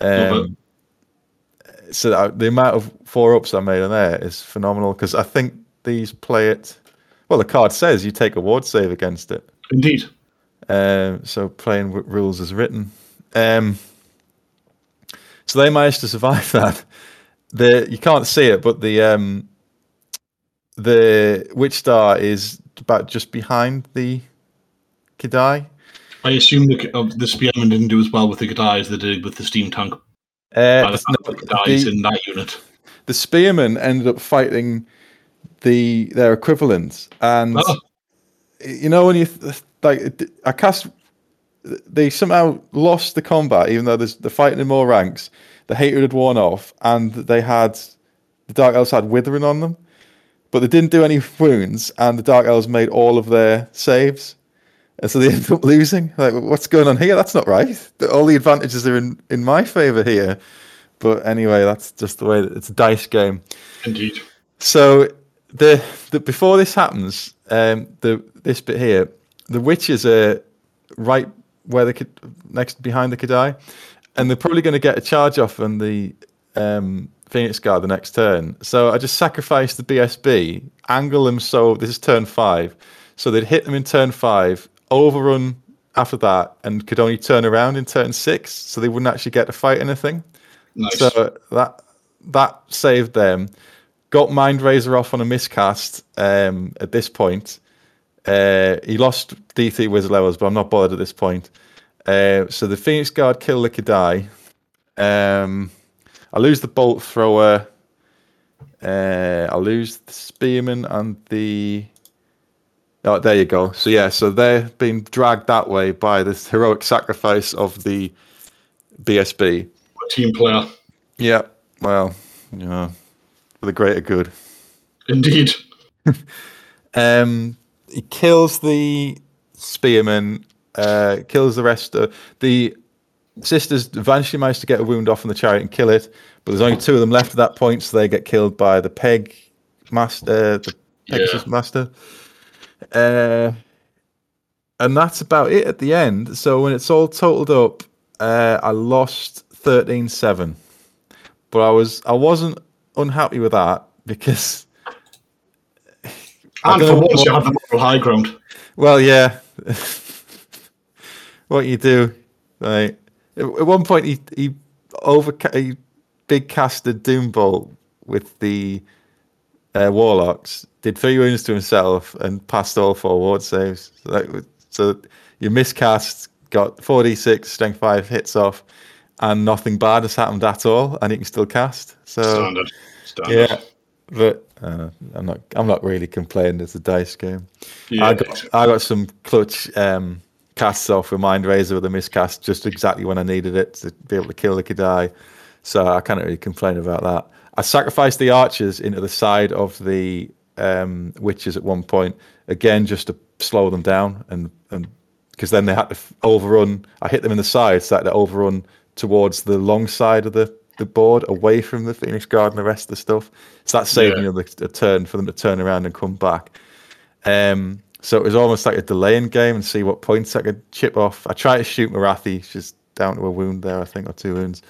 [SPEAKER 1] Um, so that, the amount of four ups I made on there is phenomenal because I think these play it. Well, the card says you take a ward save against it.
[SPEAKER 2] Indeed.
[SPEAKER 1] Um, so playing with rules as written. Um, so they managed to survive that. The you can't see it, but the um, the witch star is about just behind the K'daai.
[SPEAKER 2] I assume the, uh, the Spearmen didn't do as well with the K'daai as they did with the steam tank.
[SPEAKER 1] Uh,
[SPEAKER 2] the
[SPEAKER 1] it's
[SPEAKER 2] fact
[SPEAKER 1] not-
[SPEAKER 2] that the K'daai's
[SPEAKER 1] the-
[SPEAKER 2] in that unit.
[SPEAKER 1] the spearmen ended up fighting the their equivalents and
[SPEAKER 2] Oh.
[SPEAKER 1] you know when you th- like i cast they somehow lost the combat even though there's, they're fighting in more ranks. The hatred had worn off and they had the dark elves had withering on them. But they didn't do any wounds and the dark elves made all of their saves. And so they ended up losing. Like what's going on here? That's not right. All the advantages are in in my favor here. But anyway that's just the way that it's a dice game.
[SPEAKER 2] Indeed.
[SPEAKER 1] so the, the before this happens, um, the this bit here, the witches are right where they could next behind the K'daai, and they're probably going to get a charge off on the um, Phoenix Guard the next turn. So I just sacrificed the BSB, angle them so this is turn five, so they'd hit them in turn five, overrun after that, and could only turn around in turn six, so they wouldn't actually get to fight anything.
[SPEAKER 2] Nice.
[SPEAKER 1] So that that saved them. Got Mind Razor off on a miscast um, at this point. Uh, he lost D3 wizard levels, but I'm not bothered at this point. Uh, so the Phoenix Guard kill the K'daai. Um, I lose the Bolt Thrower. Uh, I lose the Spearman and the. Oh, there you go. So yeah, so they're being dragged that way by this heroic sacrifice of the BSB.
[SPEAKER 2] Team player.
[SPEAKER 1] Yeah. Well, you know, for the greater good.
[SPEAKER 2] Indeed.
[SPEAKER 1] Um, he kills the spearman, uh, kills the rest of the sisters. Eventually manage to get a wound off on the chariot and kill it, but there's only two of them left at that point, so they get killed by the peg master, the Pegasus
[SPEAKER 2] Yeah.
[SPEAKER 1] master. Uh, and that's about it at the end. So when it's all totaled up, uh, I lost 13-7. But I was I wasn't unhappy with that because
[SPEAKER 2] And for once,
[SPEAKER 1] what-
[SPEAKER 2] you had the moral high ground.
[SPEAKER 1] Well, yeah. what you do, right? At one point, he he over he big casted Doombolt with the uh, Warlocks, did three wounds to himself, and passed all four ward saves. So, that, so you miscast, got four d six strength five hits off, and nothing bad has happened at all, and you can still cast. So
[SPEAKER 2] Standard. Standard.
[SPEAKER 1] yeah, but uh, I'm not I'm not really complaining. It's a dice game.
[SPEAKER 2] Yeah,
[SPEAKER 1] I got I got some clutch um, casts off with Mind Razor with a miscast just exactly when I needed it to be able to kill the K'daai. So I can't really complain about that. I sacrificed the archers into the side of the um, witches at one point again just to slow them down and and because then they had to overrun. I hit them in the side, so that they overrun towards the long side of the, the board, away from the Phoenix Guard and the rest of the stuff. So that saved
[SPEAKER 2] Yeah.
[SPEAKER 1] me a, turn for them to turn around and come back. Um, so it was almost like a delaying game and see what points I could chip off. I tried to shoot Morathi, she's down to a wound there, I think, or two wounds.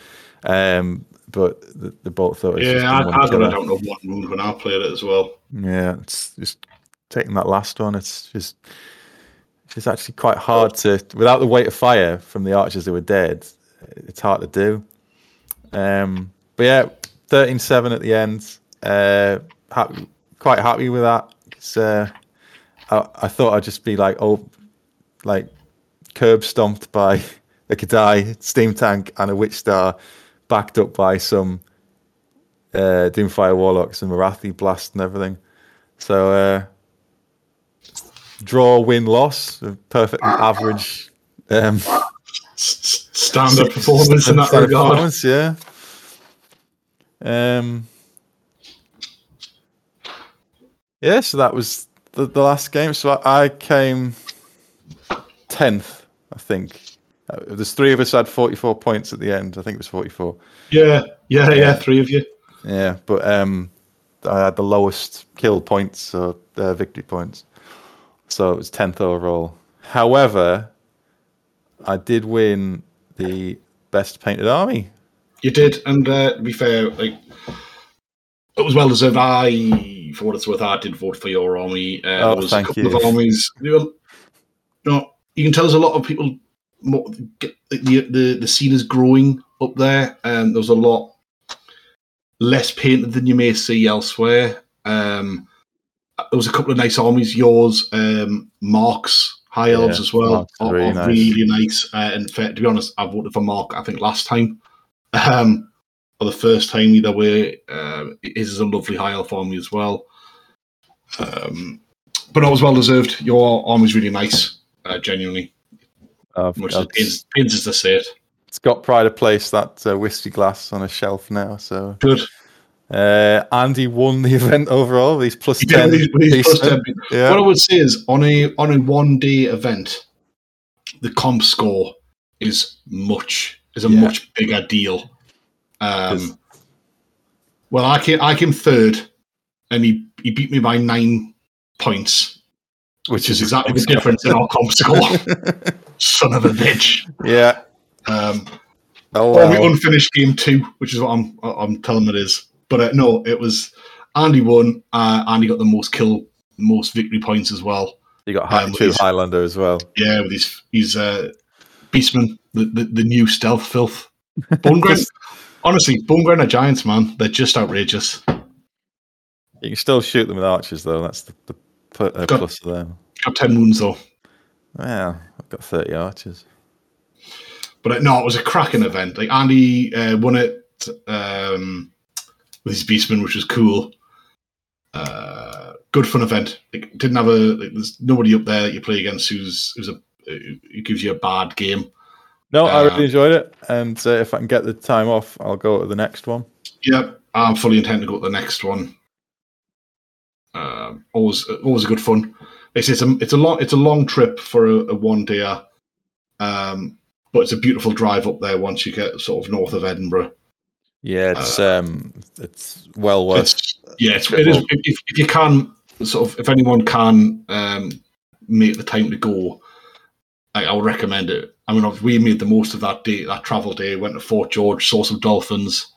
[SPEAKER 1] Um, but the, the bolt thought
[SPEAKER 2] Yeah, I, I got
[SPEAKER 1] killer.
[SPEAKER 2] it down to one wound when I played it as well.
[SPEAKER 1] Yeah, it's just taking that last one. It's just it's actually quite hard to without the weight of fire from the archers who were dead. It's hard to do. Um, but yeah, 13-7 at the end. Uh, quite happy with that. uh, I, I thought I'd just be like oh, like curb stomped by a K'daai steam tank and a witch star, backed up by some uh, Doomfire Warlocks and Morathi Blast and everything. So uh, draw, win, loss, perfectly average um,
[SPEAKER 2] Standard performance in that regard.
[SPEAKER 1] yeah. Um, yeah, so that was the, the last game. So I, I came tenth, I think. Uh, there's three of us had 44 points at the end. I think it was 44.
[SPEAKER 2] Yeah, yeah, yeah, three of you.
[SPEAKER 1] Yeah, but um, I had the lowest kill points or uh, victory points, so it was tenth overall. However, I did win the best painted army.
[SPEAKER 2] You did, and uh, to be fair, like it was well deserved. I, for what it's worth, I did vote for your army. Uh,
[SPEAKER 1] Oh,
[SPEAKER 2] there was
[SPEAKER 1] thank
[SPEAKER 2] a couple
[SPEAKER 1] you.
[SPEAKER 2] of armies. You know, you can tell there's a lot of people. More, the, the the scene is growing up there, and there's a lot less painted than you may see elsewhere. Um, there was a couple of nice armies. Yours, um, Mark's High Elves as well,
[SPEAKER 1] Mark's
[SPEAKER 2] are,
[SPEAKER 1] really
[SPEAKER 2] are
[SPEAKER 1] nice.
[SPEAKER 2] really nice. Uh, and fair, to be honest, I voted for Mark. I think last time, um, for the first time either way. Uh, his is a lovely High Elf army as well. Um, but it was well deserved. Your army's really nice, uh, genuinely.
[SPEAKER 1] I've,
[SPEAKER 2] Much as
[SPEAKER 1] I've-
[SPEAKER 2] it pains, pains us to say it.
[SPEAKER 1] it's got pride of place that uh, whiskey glass on a shelf now. So
[SPEAKER 2] Good.
[SPEAKER 1] Uh, Andy won the event overall. These plus
[SPEAKER 2] Yeah,
[SPEAKER 1] ten.
[SPEAKER 2] these- these plus
[SPEAKER 1] beastmen.
[SPEAKER 2] 10
[SPEAKER 1] Yeah.
[SPEAKER 2] What I would say is on a on a one day event, the comp score is much is a
[SPEAKER 1] Yeah.
[SPEAKER 2] much bigger deal. Um, well, I came I came third, and he he beat me by nine points, which is exactly the difference in our comp score. Son of a bitch.
[SPEAKER 1] yeah.
[SPEAKER 2] Um,
[SPEAKER 1] Oh
[SPEAKER 2] or we unfinished game two, which is what I'm I'm telling it is. But uh, no, it was Andy won. Uh, Andy got the most kill, most victory points as well.
[SPEAKER 1] You got high,
[SPEAKER 2] um,
[SPEAKER 1] two
[SPEAKER 2] he's-
[SPEAKER 1] Highlander as well.
[SPEAKER 2] Yeah, with his he's uh, Beastman, the, the the new stealth filth. Bone grind, honestly, bone are giants, man, they're just outrageous.
[SPEAKER 1] You can still shoot them with archers though. That's the, the uh,
[SPEAKER 2] Got-
[SPEAKER 1] plus of them.
[SPEAKER 2] Got ten wounds though.
[SPEAKER 1] Yeah, I've got thirty archers.
[SPEAKER 2] But uh, no, it was a cracking event. Like Andy uh, won it um, with his Beastman, which was cool. Uh, good fun event. Like, didn't have a like, there's nobody up there that you play against who's who's a who gives you a bad game.
[SPEAKER 1] No, I
[SPEAKER 2] Uh,
[SPEAKER 1] really enjoyed it, and uh, if I can get the time off, I'll go to the next one.
[SPEAKER 2] Yep, I'm fully intent to go to the next one. Um, always, always a good fun. It's, it's a it's a long it's a long trip for a, a one day, um, but it's a beautiful drive up there once you get sort of north of Edinburgh.
[SPEAKER 1] Yeah, it's um, it's well worth.
[SPEAKER 2] It's, yeah, it's, it is. If, if you can, sort of, if anyone can um, make the time to go, I, I would recommend it. I mean, we made the most of that day, that travel day. Went to Fort George, saw some dolphins,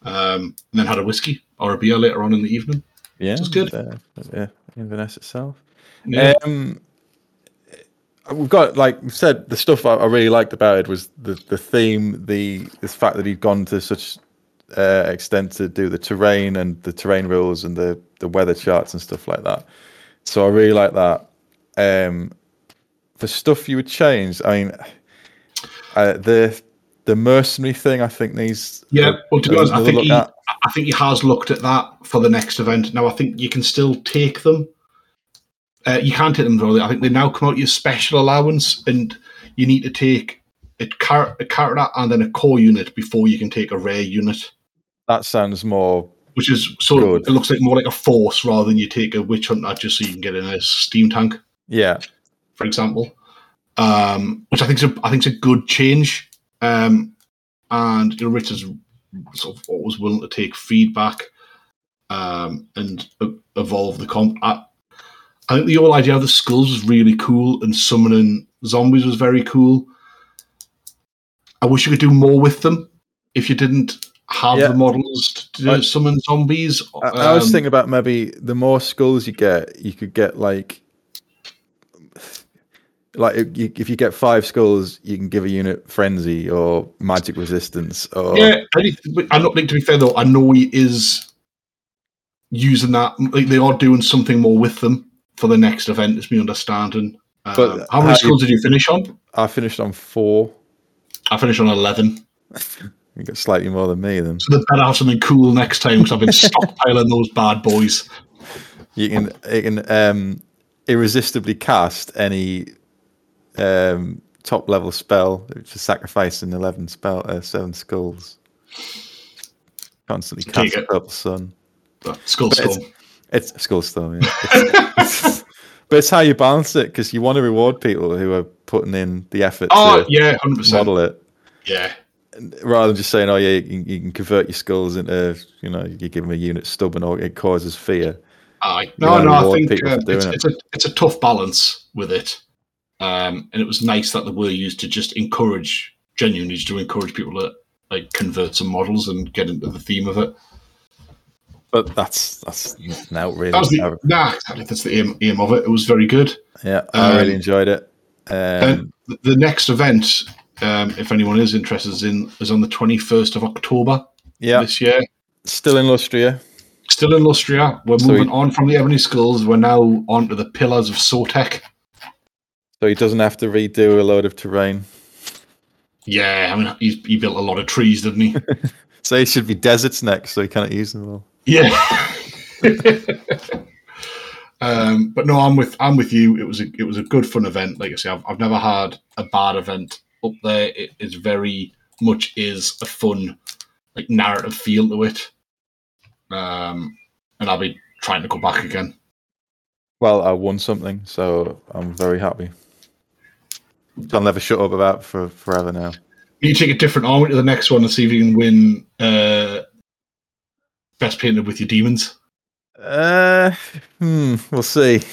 [SPEAKER 2] um, and then had a whiskey or a beer later on in the evening.
[SPEAKER 1] yeah,
[SPEAKER 2] it's good.
[SPEAKER 1] Uh, yeah, Inverness itself.
[SPEAKER 2] Yeah.
[SPEAKER 1] Um, we've got like we said, the stuff I, I really liked about it was the the theme, the the fact that he'd gone to such uh, extent to do the terrain and the terrain rules and the the weather charts and stuff like that. So I really like that. Um, for stuff you would change, I mean, uh, the the mercenary thing, I think needs
[SPEAKER 2] Yeah, well, to be honest, I think he,
[SPEAKER 1] at.
[SPEAKER 2] I think he has looked at that for the next event. Now, I think you can still take them. Uh, you can't take them though. I think they now come out your special allowance, and you need to take a, char- a character and then a core unit before you can take a rare unit.
[SPEAKER 1] that sounds more
[SPEAKER 2] Which is sort
[SPEAKER 1] Good.
[SPEAKER 2] of it looks like more like a force rather than you take a witch hunter just so you can get in a steam tank,
[SPEAKER 1] yeah
[SPEAKER 2] for example. Um, which I think is a, I think is a good change. Um, and you know, Richard's sort of always willing to take feedback um, and e- evolve the comp. I, I think the whole idea of the skulls was really cool, and summoning zombies was very cool. I wish you could do more with them if you didn't have
[SPEAKER 1] Yeah.
[SPEAKER 2] the models to
[SPEAKER 1] I-
[SPEAKER 2] summon zombies.
[SPEAKER 1] I, I was
[SPEAKER 2] Um,
[SPEAKER 1] thinking about maybe the more skulls you get, you could get like, like if you, get five skulls, you can give a unit frenzy or magic resistance. Or
[SPEAKER 2] Yeah, I need- but I'm not. To be fair though, I know he is using that. Like they are doing something more with them for the next event. Is me understanding. Um,
[SPEAKER 1] But
[SPEAKER 2] how many skulls did you finish on?
[SPEAKER 1] I finished on four.
[SPEAKER 2] I finished on eleven.
[SPEAKER 1] You got slightly more than me. Then
[SPEAKER 2] So they better have something cool next time because I've been stockpiling those bad boys.
[SPEAKER 1] you can you can um, irresistibly cast any um, top level spell, which is sacrificing eleven spell uh, seven skulls. Constantly cast
[SPEAKER 2] it.
[SPEAKER 1] purple sun.
[SPEAKER 2] But Skull Storm.
[SPEAKER 1] It's skull storm, yeah. It's- but it's how you balance it because you want to reward people who are putting in the effort
[SPEAKER 2] Oh
[SPEAKER 1] to
[SPEAKER 2] yeah, hundred percent.
[SPEAKER 1] model it,
[SPEAKER 2] Yeah,
[SPEAKER 1] rather than just saying, "Oh yeah, you can, you can convert your skulls into, you know, you give them a unit stubborn or it causes fear."
[SPEAKER 2] aye. No, no. I think uh, it's,
[SPEAKER 1] it.
[SPEAKER 2] it's a it's a tough balance with it, um, and it was nice that the were used to just encourage, genuinely, to encourage people to like convert some models and get into the theme of it.
[SPEAKER 1] But that's that's now really,
[SPEAKER 2] That the nah, exactly. That's the aim, aim of it. It was very good.
[SPEAKER 1] yeah. I really
[SPEAKER 2] um,
[SPEAKER 1] enjoyed it. Um,
[SPEAKER 2] And the next event, um, if anyone is interested in, is on the twenty first of October
[SPEAKER 1] yeah,
[SPEAKER 2] this year.
[SPEAKER 1] still in Lustria.
[SPEAKER 2] Still in Lustria. We're
[SPEAKER 1] So
[SPEAKER 2] moving
[SPEAKER 1] we-
[SPEAKER 2] on from the Ebony Skulls. We're now on to the Pillars of Sotek.
[SPEAKER 1] So he doesn't have to redo a load of terrain.
[SPEAKER 2] Yeah, I mean, he's, he built a lot of trees, didn't he?
[SPEAKER 1] So he should be deserts next, so he can't use them all.
[SPEAKER 2] Yeah. um, but no, I'm with I'm with you. It was a it was a good fun event. Like I say, I've, I've never had a bad event up there. It is very much is a fun like narrative feel to it. Um, and I'll be trying to go back again.
[SPEAKER 1] Well, I won something, so I'm very happy. I'll never shut up about for forever now.
[SPEAKER 2] You take a different arm to the next one and see if you can win uh, best painted with your demons.
[SPEAKER 1] Uh, hmm, we'll see.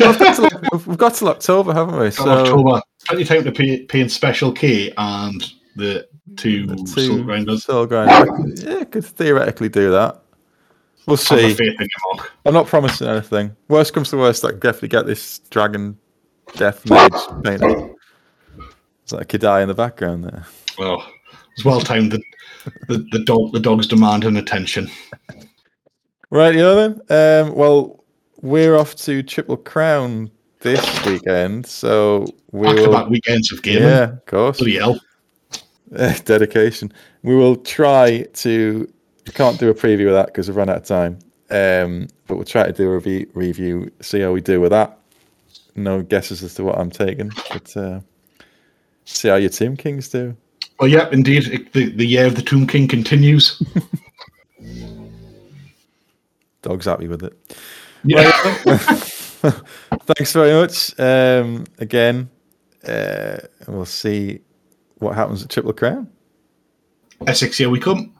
[SPEAKER 1] Well, we've, got till, we've got till October, haven't we?
[SPEAKER 2] So October, plenty of time to pay, pay special K and the two,
[SPEAKER 1] the
[SPEAKER 2] soul grinders.
[SPEAKER 1] Soul grinders. Yeah, could theoretically do that. We'll see.
[SPEAKER 2] faith in you, Mark.
[SPEAKER 1] I'm not promising anything. Worst comes to worst, I can definitely get this dragon death mage painted. It's like a K'daai in the background there.
[SPEAKER 2] Well, it's well timed. The, the the dog the dog's demanding attention.
[SPEAKER 1] Right, you know then. Um, well, we're off to Triple Crown this weekend, so we
[SPEAKER 2] Back
[SPEAKER 1] will.
[SPEAKER 2] weekends of gaming.
[SPEAKER 1] Yeah, of course.
[SPEAKER 2] Bloody hell.
[SPEAKER 1] Dedication. We will try to. We can't do a preview of that because we've run out of time. Um, but we'll try to do a review, review, see how we do with that. No guesses as to what I'm taking, but uh, See how your Tomb Kings do.
[SPEAKER 2] Oh, yeah, indeed. It, the, the year of the Tomb King continues.
[SPEAKER 1] Dog's happy with it.
[SPEAKER 2] Yeah.
[SPEAKER 1] Thanks very much. Um, again, uh, we'll see what happens at Triple Crown.
[SPEAKER 2] Essex, here we come.